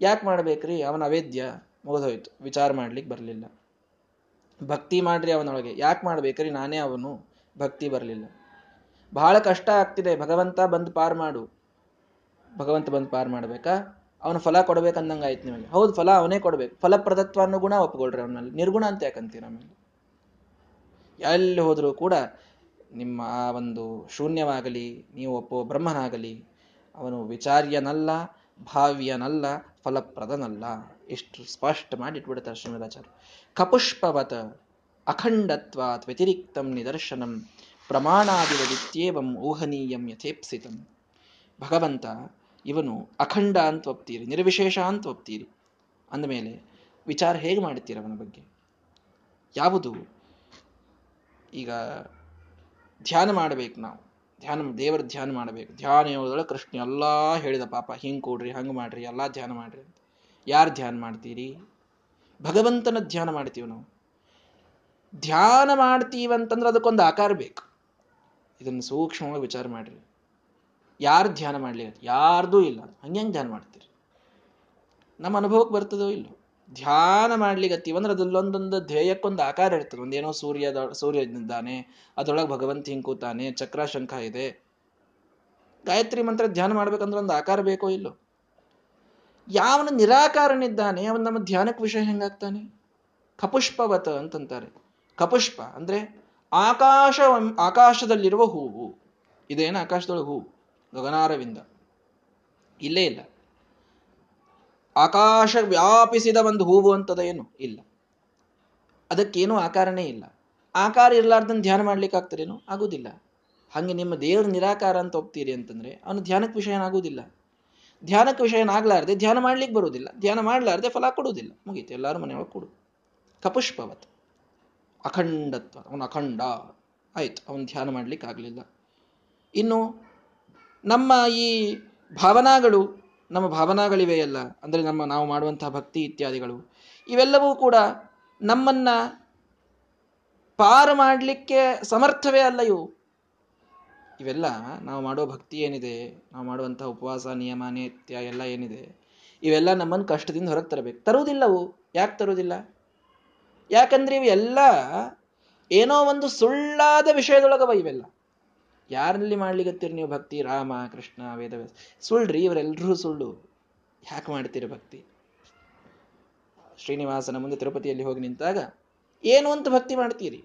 ಯಾಕೆ ಮಾಡ್ಬೇಕ್ರಿ? ಅವನ ಅವೇದ್ಯ. ಮುಗಿದೋಯ್ತು. ವಿಚಾರ ಮಾಡ್ಲಿಕ್ಕೆ ಬರಲಿಲ್ಲ. ಭಕ್ತಿ ಮಾಡ್ರಿ ಅವನೊಳಗೆ. ಯಾಕೆ ಮಾಡ್ಬೇಕ್ರಿ? ನಾನೇ ಅವನು. ಭಕ್ತಿ ಬರಲಿಲ್ಲ. ಬಹಳ ಕಷ್ಟ ಆಗ್ತಿದೆ. ಭಗವಂತ ಬಂದು ಪಾರ್ ಮಾಡು. ಭಗವಂತ ಬಂದು ಪಾರ್ ಮಾಡ್ಬೇಕಾ? ಅವನು ಫಲ ಕೊಡ್ಬೇಕಂದಂಗಾಯ್ತು ನಿಮಗೆ. ಹೌದು, ಫಲ ಅವನೇ ಕೊಡ್ಬೇಕು. ಫಲಪ್ರದತ್ವ ಅನ್ನೋ ಗುಣ ಒಪ್ಕೊಳ್ರಿ ಅವನಲ್ಲಿ. ನಿರ್ಗುಣ ಅಂತ ಯಾಕಂತೀರ ಆಮೇಲೆ ಎಲ್ಲಿ ಹೋದರೂ ಕೂಡ ನಿಮ್ಮ ಆ ಒಂದು ಶೂನ್ಯವಾಗಲಿ, ನೀವು ಒಪ್ಪೋ ಬ್ರಹ್ಮನಾಗಲಿ, ಅವನು ವಿಚಾರ್ಯನಲ್ಲ, ಭಾವ್ಯನಲ್ಲ, ಫಲಪ್ರದನಲ್ಲ. ಎಷ್ಟು ಸ್ಪಷ್ಟ ಮಾಡಿ ಇಟ್ಬಿಡ್ತಾರೆ ಶ್ರೀಮದಾಚಾರ್ಯ ಕಪುಷ್ಪವತ ಅಖಂಡತ್ವಾತ್ ವ್ಯತಿರಿಕ್ತಂ ನಿದರ್ಶನಂ ಪ್ರಮಾಣಾದಿವದಿತ್ಯೇವಂ ಊಹನೀಯಂ ಯಥೇಪ್ಸಿತಂ. ಭಗವಂತ ಇವನು ಅಖಂಡ ಅಂತ ಒಪ್ತೀರಿ ನಿರ್ವಿಶೇಷ ಅಂತ ಒಪ್ತೀರಿ ಅಂದಮೇಲೆ ವಿಚಾರ ಹೇಗೆ ಮಾಡ್ತೀರ ಅವನ ಬಗ್ಗೆ? ಯಾವುದು? ಈಗ ಧ್ಯಾನ ಮಾಡಬೇಕು ನಾವು. ಧ್ಯಾನ ದೇವರ ಧ್ಯಾನ ಮಾಡಬೇಕು. ಧ್ಯಾನ ಹೇಳೋದ್ರೊಳಗೆ ಕೃಷ್ಣ ಎಲ್ಲ ಹೇಳಿದ ಪಾಪ, ಹಿಂಗೆ ಕೊಡ್ರಿ, ಹಂಗೆ ಮಾಡ್ರಿ, ಎಲ್ಲ ಧ್ಯಾನ ಮಾಡ್ರಿ ಯಾರು ಧ್ಯಾನ ಮಾಡ್ತೀರಿ? ಭಗವಂತನ ಧ್ಯಾನ ಮಾಡ್ತೀವಿ ನಾವು. ಧ್ಯಾನ ಮಾಡ್ತೀವಂತಂದ್ರೆ ಅದಕ್ಕೊಂದು ಆಕಾರ ಬೇಕು. ಇದನ್ನು ಸೂಕ್ಷ್ಮವಾಗಿ ವಿಚಾರ ಮಾಡ್ರಿ. ಯಾರು ಧ್ಯಾನ ಮಾಡಲಿ ಯಾರ್ದೂ ಇಲ್ಲ. ಹಂಗೆ ಧ್ಯಾನ ಮಾಡ್ತೀರಿ? ನಮ್ಮ ಅನುಭವಕ್ಕೆ ಬರ್ತದೋ ಇಲ್ಲ? ಧ್ಯಾನ ಮಾಡ್ಲಿಗತ್ತೀವಿ ಅಂದ್ರೆ ಅದಲ್ಲೊಂದೊಂದು ಧ್ಯೇಯಕ್ಕೊಂದು ಆಕಾರ ಇರ್ತದೆ. ಒಂದೇನೋ ಸೂರ್ಯ ಸೂರ್ಯ ಇದ್ದಾನೆ ಅದರೊಳಗೆ ಭಗವಂತ ಹಿಂಗೆ ಕೂತಾನೆ ಚಕ್ರ ಶಂಖ ಇದೆ. ಗಾಯತ್ರಿ ಮಂತ್ರ ಧ್ಯಾನ ಮಾಡ್ಬೇಕಂದ್ರೆ ಒಂದು ಆಕಾರ ಬೇಕೋ ಇಲ್ಲೋ? ಯಾವನ ನಿರಾಕಾರನಿದ್ದಾನೆ ಅವನು ನಮ್ಮ ಧ್ಯಾನಕ್ಕೆ ವಿಷಯ ಹೆಂಗಾಗ್ತಾನೆ? ಕಪುಷ್ಪವತ ಅಂತಂತಾರೆ. ಕಪುಷ್ಪ ಅಂದ್ರೆ ಆಕಾಶ ಆಕಾಶದಲ್ಲಿರುವ ಹೂವು. ಇದೇನು ಆಕಾಶದೊಳಗೆ ಹೂವು? ಗಗನಾರವಿಂದ. ಇಲ್ಲೇ ಇಲ್ಲ. ಆಕಾಶ ವ್ಯಾಪಿಸಿದ ಒಂದು ಹೂವು ಅಂತದ ಏನು ಇಲ್ಲ. ಅದಕ್ಕೇನು ಆಕಾರನೇ ಇಲ್ಲ. ಆಕಾರ ಇರಲಾರ್ದನ್ನ ಧ್ಯಾನ ಮಾಡ್ಲಿಕ್ಕೆ ಆಗ್ತದೇನು ಆಗುದಿಲ್ಲ. ಹಾಗೆ ನಿಮ್ಮ ದೇವ್ರ ನಿರಾಕಾರ ಅಂತ ಹೋಗ್ತೀರಿ ಅಂತಂದ್ರೆ ಅವನು ಧ್ಯಾನಕ್ಕೆ ವಿಷಯನಾಗುವುದಿಲ್ಲ ಧ್ಯಾನಕ್ಕೆ ವಿಷಯನಾಗ್ಲಾರ್ದೆ ಧ್ಯಾನ ಮಾಡ್ಲಿಕ್ಕೆ ಬರುವುದಿಲ್ಲ. ಧ್ಯಾನ ಮಾಡ್ಲಾರ್ದೆ ಫಲ ಕೊಡುವುದಿಲ್ಲ. ಮುಗೀತು. ಎಲ್ಲರೂ ಮನೆಯೊಳಗೆ ಕೊಡು. ಕಪುಷ್ಪವತ್. ಅಖಂಡತ್ವ. ಅವನು ಅಖಂಡ. ಆಯ್ತು. ಅವನು ಧ್ಯಾನ ಮಾಡಲಿಕ್ಕೆ ಆಗಲಿಲ್ಲ. ಇನ್ನು ನಮ್ಮ ಈ ಭಾವನಾಗಳು, ನಮ್ಮ ಭಾವನಾಗಳಿವೆಯಲ್ಲ, ಅಂದರೆ ನಮ್ಮ ನಾವು ಮಾಡುವಂತಹ ಭಕ್ತಿ ಇತ್ಯಾದಿಗಳು, ಇವೆಲ್ಲವೂ ಕೂಡ ನಮ್ಮನ್ನ ಪಾರು ಮಾಡಲಿಕ್ಕೆ ಸಮರ್ಥವೇ ಅಲ್ಲ ಇವು. ಇವೆಲ್ಲ ನಾವು ಮಾಡೋ ಭಕ್ತಿ ಏನಿದೆ, ನಾವು ಮಾಡುವಂಥ ಉಪವಾಸ, ನಿಯಮ, ನಿತ್ಯ ಎಲ್ಲ ಏನಿದೆ, ಇವೆಲ್ಲ ನಮ್ಮನ್ನು ಕಷ್ಟದಿಂದ ಹೊರಗೆ ತರಬೇಕು. ತರುವುದಿಲ್ಲವು ಯಾಕೆ ತರುವುದಿಲ್ಲ? ಯಾಕಂದ್ರೆ ಇವೆಲ್ಲ ಏನೋ ಒಂದು ಸುಳ್ಳಾದ ವಿಷಯದೊಳಗವ ಇವೆಲ್ಲ. ಯಾರಲ್ಲಿ ಮಾಡ್ಲಿಕ್ಕತ್ತೀರಿ ನೀವು ಭಕ್ತಿ? ರಾಮ, ಕೃಷ್ಣ, ವೇದ ಸುಳ್ಳ್ರಿ ಇವರೆಲ್ಲರೂ ಸುಳ್ಳು. ಯಾಕೆ ಮಾಡ್ತೀರಿ ಭಕ್ತಿ? ಶ್ರೀನಿವಾಸನ ಮುಂದೆ ತಿರುಪತಿಯಲ್ಲಿ ಹೋಗಿ ನಿಂತಾಗ, ಏನು ಅಂತ ಭಕ್ತಿ ಮಾಡ್ತೀರಿ?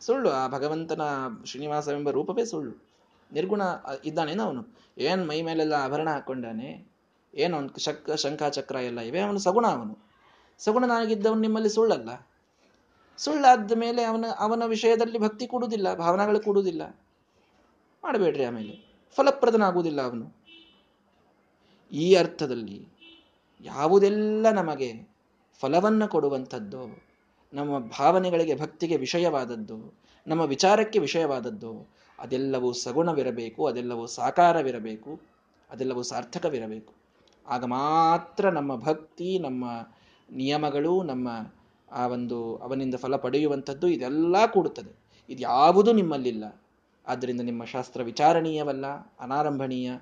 ಸುಳ್ಳು, ಆ ಭಗವಂತನ ಶ್ರೀನಿವಾಸವೆಂಬ ರೂಪವೇ ಸುಳ್ಳು. ನಿರ್ಗುಣ ಇದ್ದಾನೇನು ಅವನು. ಏನು ಮೈ ಮೇಲೆಲ್ಲ ಆಭರಣ ಹಾಕೊಂಡಾನೆ ಏನು ಅವನು ಶಕ್ ಶಂಖ ಚಕ್ರ ಎಲ್ಲ ಇವೆ, ಅವನು ಸಗುಣ ಅವನು. ಸಗುಣನಾಗಿದ್ದವನು ನಿಮ್ಮಲ್ಲಿ ಸುಳ್ಳಲ್ಲ. ಸುಳ್ಳಾದ ಮೇಲೆ ಅವನ ಅವನ ವಿಷಯದಲ್ಲಿ ಭಕ್ತಿ ಕೊಡುವುದಿಲ್ಲ ಭಾವನೆಗಳು ಕೊಡುವುದಿಲ್ಲ ಮಾಡಬೇಡ್ರಿ ಆಮೇಲೆ. ಫಲಪ್ರದನಾಗುವುದಿಲ್ಲ ಅವನು. ಈ ಅರ್ಥದಲ್ಲಿ ಯಾವುದೆಲ್ಲ ನಮಗೆ ಫಲವನ್ನು ಕೊಡುವಂಥದ್ದು ನಮ್ಮ ಭಾವನೆಗಳಿಗೆ ಭಕ್ತಿಗೆ ವಿಷಯವಾದದ್ದು, ನಮ್ಮ ವಿಚಾರಕ್ಕೆ ವಿಷಯವಾದದ್ದು, ಅದೆಲ್ಲವೂ ಸಗುಣವಿರಬೇಕು, ಅದೆಲ್ಲವೂ ಸಾಕಾರವಿರಬೇಕು, ಅದೆಲ್ಲವೂ ಸಾರ್ಥಕವಿರಬೇಕು. ಆಗ ಮಾತ್ರ ನಮ್ಮ ಭಕ್ತಿ, ನಮ್ಮ ನಿಯಮಗಳು, ನಮ್ಮ ಆ ಒಂದು ಅವನಿಂದ ಫಲ ಪಡೆಯುವಂಥದ್ದು ಇದೆಲ್ಲ ಕೂಡುತ್ತದೆ. ಇದು ಯಾವುದೂ ನಿಮ್ಮಲ್ಲಿಲ್ಲ. ಆದ್ದರಿಂದ ನಿಮ್ಮ ಶಾಸ್ತ್ರ ವಿಚಾರಣೀಯವಲ್ಲ, ಅನಾರಂಭಣೀಯ.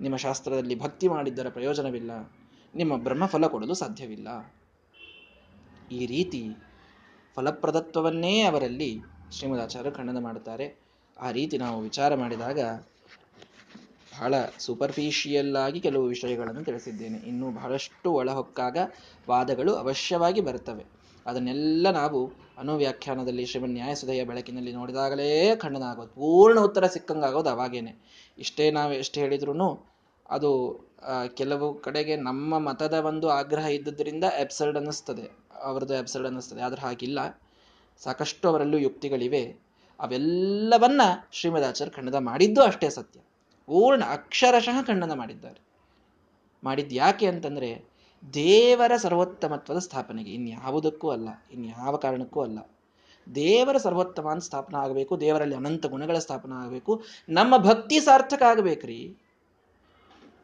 ನಿಮ್ಮ ಶಾಸ್ತ್ರದಲ್ಲಿ ಭಕ್ತಿ ಮಾಡಿದ್ದರ ಪ್ರಯೋಜನವಿಲ್ಲ. ನಿಮ್ಮ ಬ್ರಹ್ಮ ಫಲ ಕೊಡಲು ಸಾಧ್ಯವಿಲ್ಲ. ಈ ರೀತಿ ಫಲಪ್ರದತ್ವವನ್ನೇ ಅವರಲ್ಲಿ ಶ್ರೀಮದಾಚಾರ್ಯರು ಖಂಡನ ಮಾಡುತ್ತಾರೆ. ಆ ರೀತಿ ನಾವು ವಿಚಾರ ಮಾಡಿದಾಗ ಬಹಳ ಸೂಪರ್ಫಿಷಿಯಲ್ ಆಗಿ ಕೆಲವು ವಿಷಯಗಳನ್ನು ತಿಳಿಸಿದ್ದೇನೆ. ಇನ್ನೂ ಬಹಳಷ್ಟು ಒಳಹೊಕ್ಕಾಗ ವಾದಗಳು ಅವಶ್ಯವಾಗಿ ಬರುತ್ತವೆ. ಅದನ್ನೆಲ್ಲ ನಾವು ಅನುವ್ಯಾಖ್ಯಾನದಲ್ಲಿ ಶ್ರೀಮನ್ ನ್ಯಾಯಸುದಯ ಬೆಳಕಿನಲ್ಲಿ ನೋಡಿದಾಗಲೇ ಖಂಡನ ಆಗೋದು ಪೂರ್ಣ ಉತ್ತರ ಸಿಕ್ಕಂಗಾಗೋದು ಅವಾಗೇನೆ. ಇಷ್ಟೇ ನಾವು ಎಷ್ಟು ಹೇಳಿದ್ರು ಅದು ಕೆಲವು ಕಡೆಗೆ ನಮ್ಮ ಮತದ ಒಂದು ಆಗ್ರಹ ಇದ್ದುದರಿಂದ ಎಬ್ಸರ್ಡ್ ಅನ್ನಿಸ್ತದೆ. ಅವರದ್ದು ಎಬ್ಸರ್ಡ್ ಅನ್ನಿಸ್ತದೆ. ಆದ್ರೆ ಹಾಗಿಲ್ಲ. ಸಾಕಷ್ಟು ಅವರಲ್ಲೂ ಯುಕ್ತಿಗಳಿವೆ. ಅವೆಲ್ಲವನ್ನ ಶ್ರೀಮದಾಚಾರ್ಯ ಖಂಡನ ಮಾಡಿದ್ದು ಅಷ್ಟೇ ಸತ್ಯ. ಪೂರ್ಣ ಅಕ್ಷರಶಃ ಖಂಡನ ಮಾಡಿದ್ದಾರೆ. ಮಾಡಿದ್ದು ಯಾಕೆ ಅಂತಂದ್ರೆ, ದೇವರ ಸರ್ವೋತ್ತಮತ್ವದ ಸ್ಥಾಪನೆಗೆ. ಇನ್ಯಾವುದಕ್ಕೂ ಅಲ್ಲ, ಇನ್ಯಾವ ಕಾರಣಕ್ಕೂ ಅಲ್ಲ. ದೇವರ ಸರ್ವೋತ್ತಮ ಸ್ಥಾಪನ ಆಗಬೇಕು, ದೇವರಲ್ಲಿ ಅನಂತ ಗುಣಗಳ ಸ್ಥಾಪನ ಆಗಬೇಕು. ನಮ್ಮ ಭಕ್ತಿ ಸಾರ್ಥಕ ಆಗಬೇಕ್ರಿ.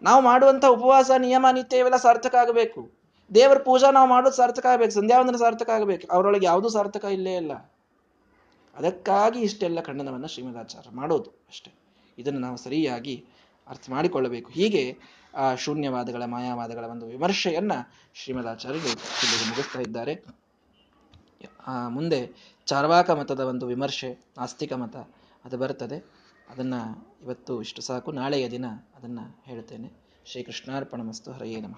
ನಾವು ಮಾಡುವಂಥ ಉಪವಾಸ, ನಿಯಮ, ನಿತ್ಯ ಇವೆಲ್ಲ ಸಾರ್ಥಕ ಆಗಬೇಕು. ದೇವರ ಪೂಜಾ ನಾವು ಮಾಡೋದು ಸಾರ್ಥಕ ಆಗಬೇಕು, ಸಂಧ್ಯಾವಂದನ ಸಾರ್ಥಕ ಆಗಬೇಕು. ಅವರೊಳಗೆ ಯಾವುದೂ ಸಾರ್ಥಕ ಇಲ್ಲೇ ಇಲ್ಲ. ಅದಕ್ಕಾಗಿ ಇಷ್ಟೆಲ್ಲ ಖಂಡನವನ್ನು ಶ್ರೀಮದಾಚಾರ್ಯ ಮಾಡೋದು ಅಷ್ಟೇ. ಇದನ್ನು ನಾವು ಸರಿಯಾಗಿ ಅರ್ಥ ಮಾಡಿಕೊಳ್ಳಬೇಕು. ಹೀಗೆ, ಆ, ಶೂನ್ಯವಾದಗಳ, ಮಾಯಾವಾದಗಳ ಒಂದು ವಿಮರ್ಶೆಯನ್ನ ಶ್ರೀಮದಾಚಾರ್ಯರು ಇಲ್ಲಿಗೆ ಮುಗಿಸ್ತಾ ಇದ್ದಾರೆ. ಮುಂದೆ ಚಾರ್ವಾಕ ಮತದ ಒಂದು ವಿಮರ್ಶೆ ಆಸ್ತಿಕ ಮತ, ಅದು ಬರ್ತದೆ. ಅದನ್ನ ಇವತ್ತು ಇಷ್ಟು ಸಾಕು. ನಾಳೆಯ ದಿನ ಅದನ್ನ ಹೇಳ್ತೇನೆ ಶ್ರೀ ಕೃಷ್ಣಾರ್ಪಣ ಮಸ್ತು. ಹರಯೇ ನಮಃ.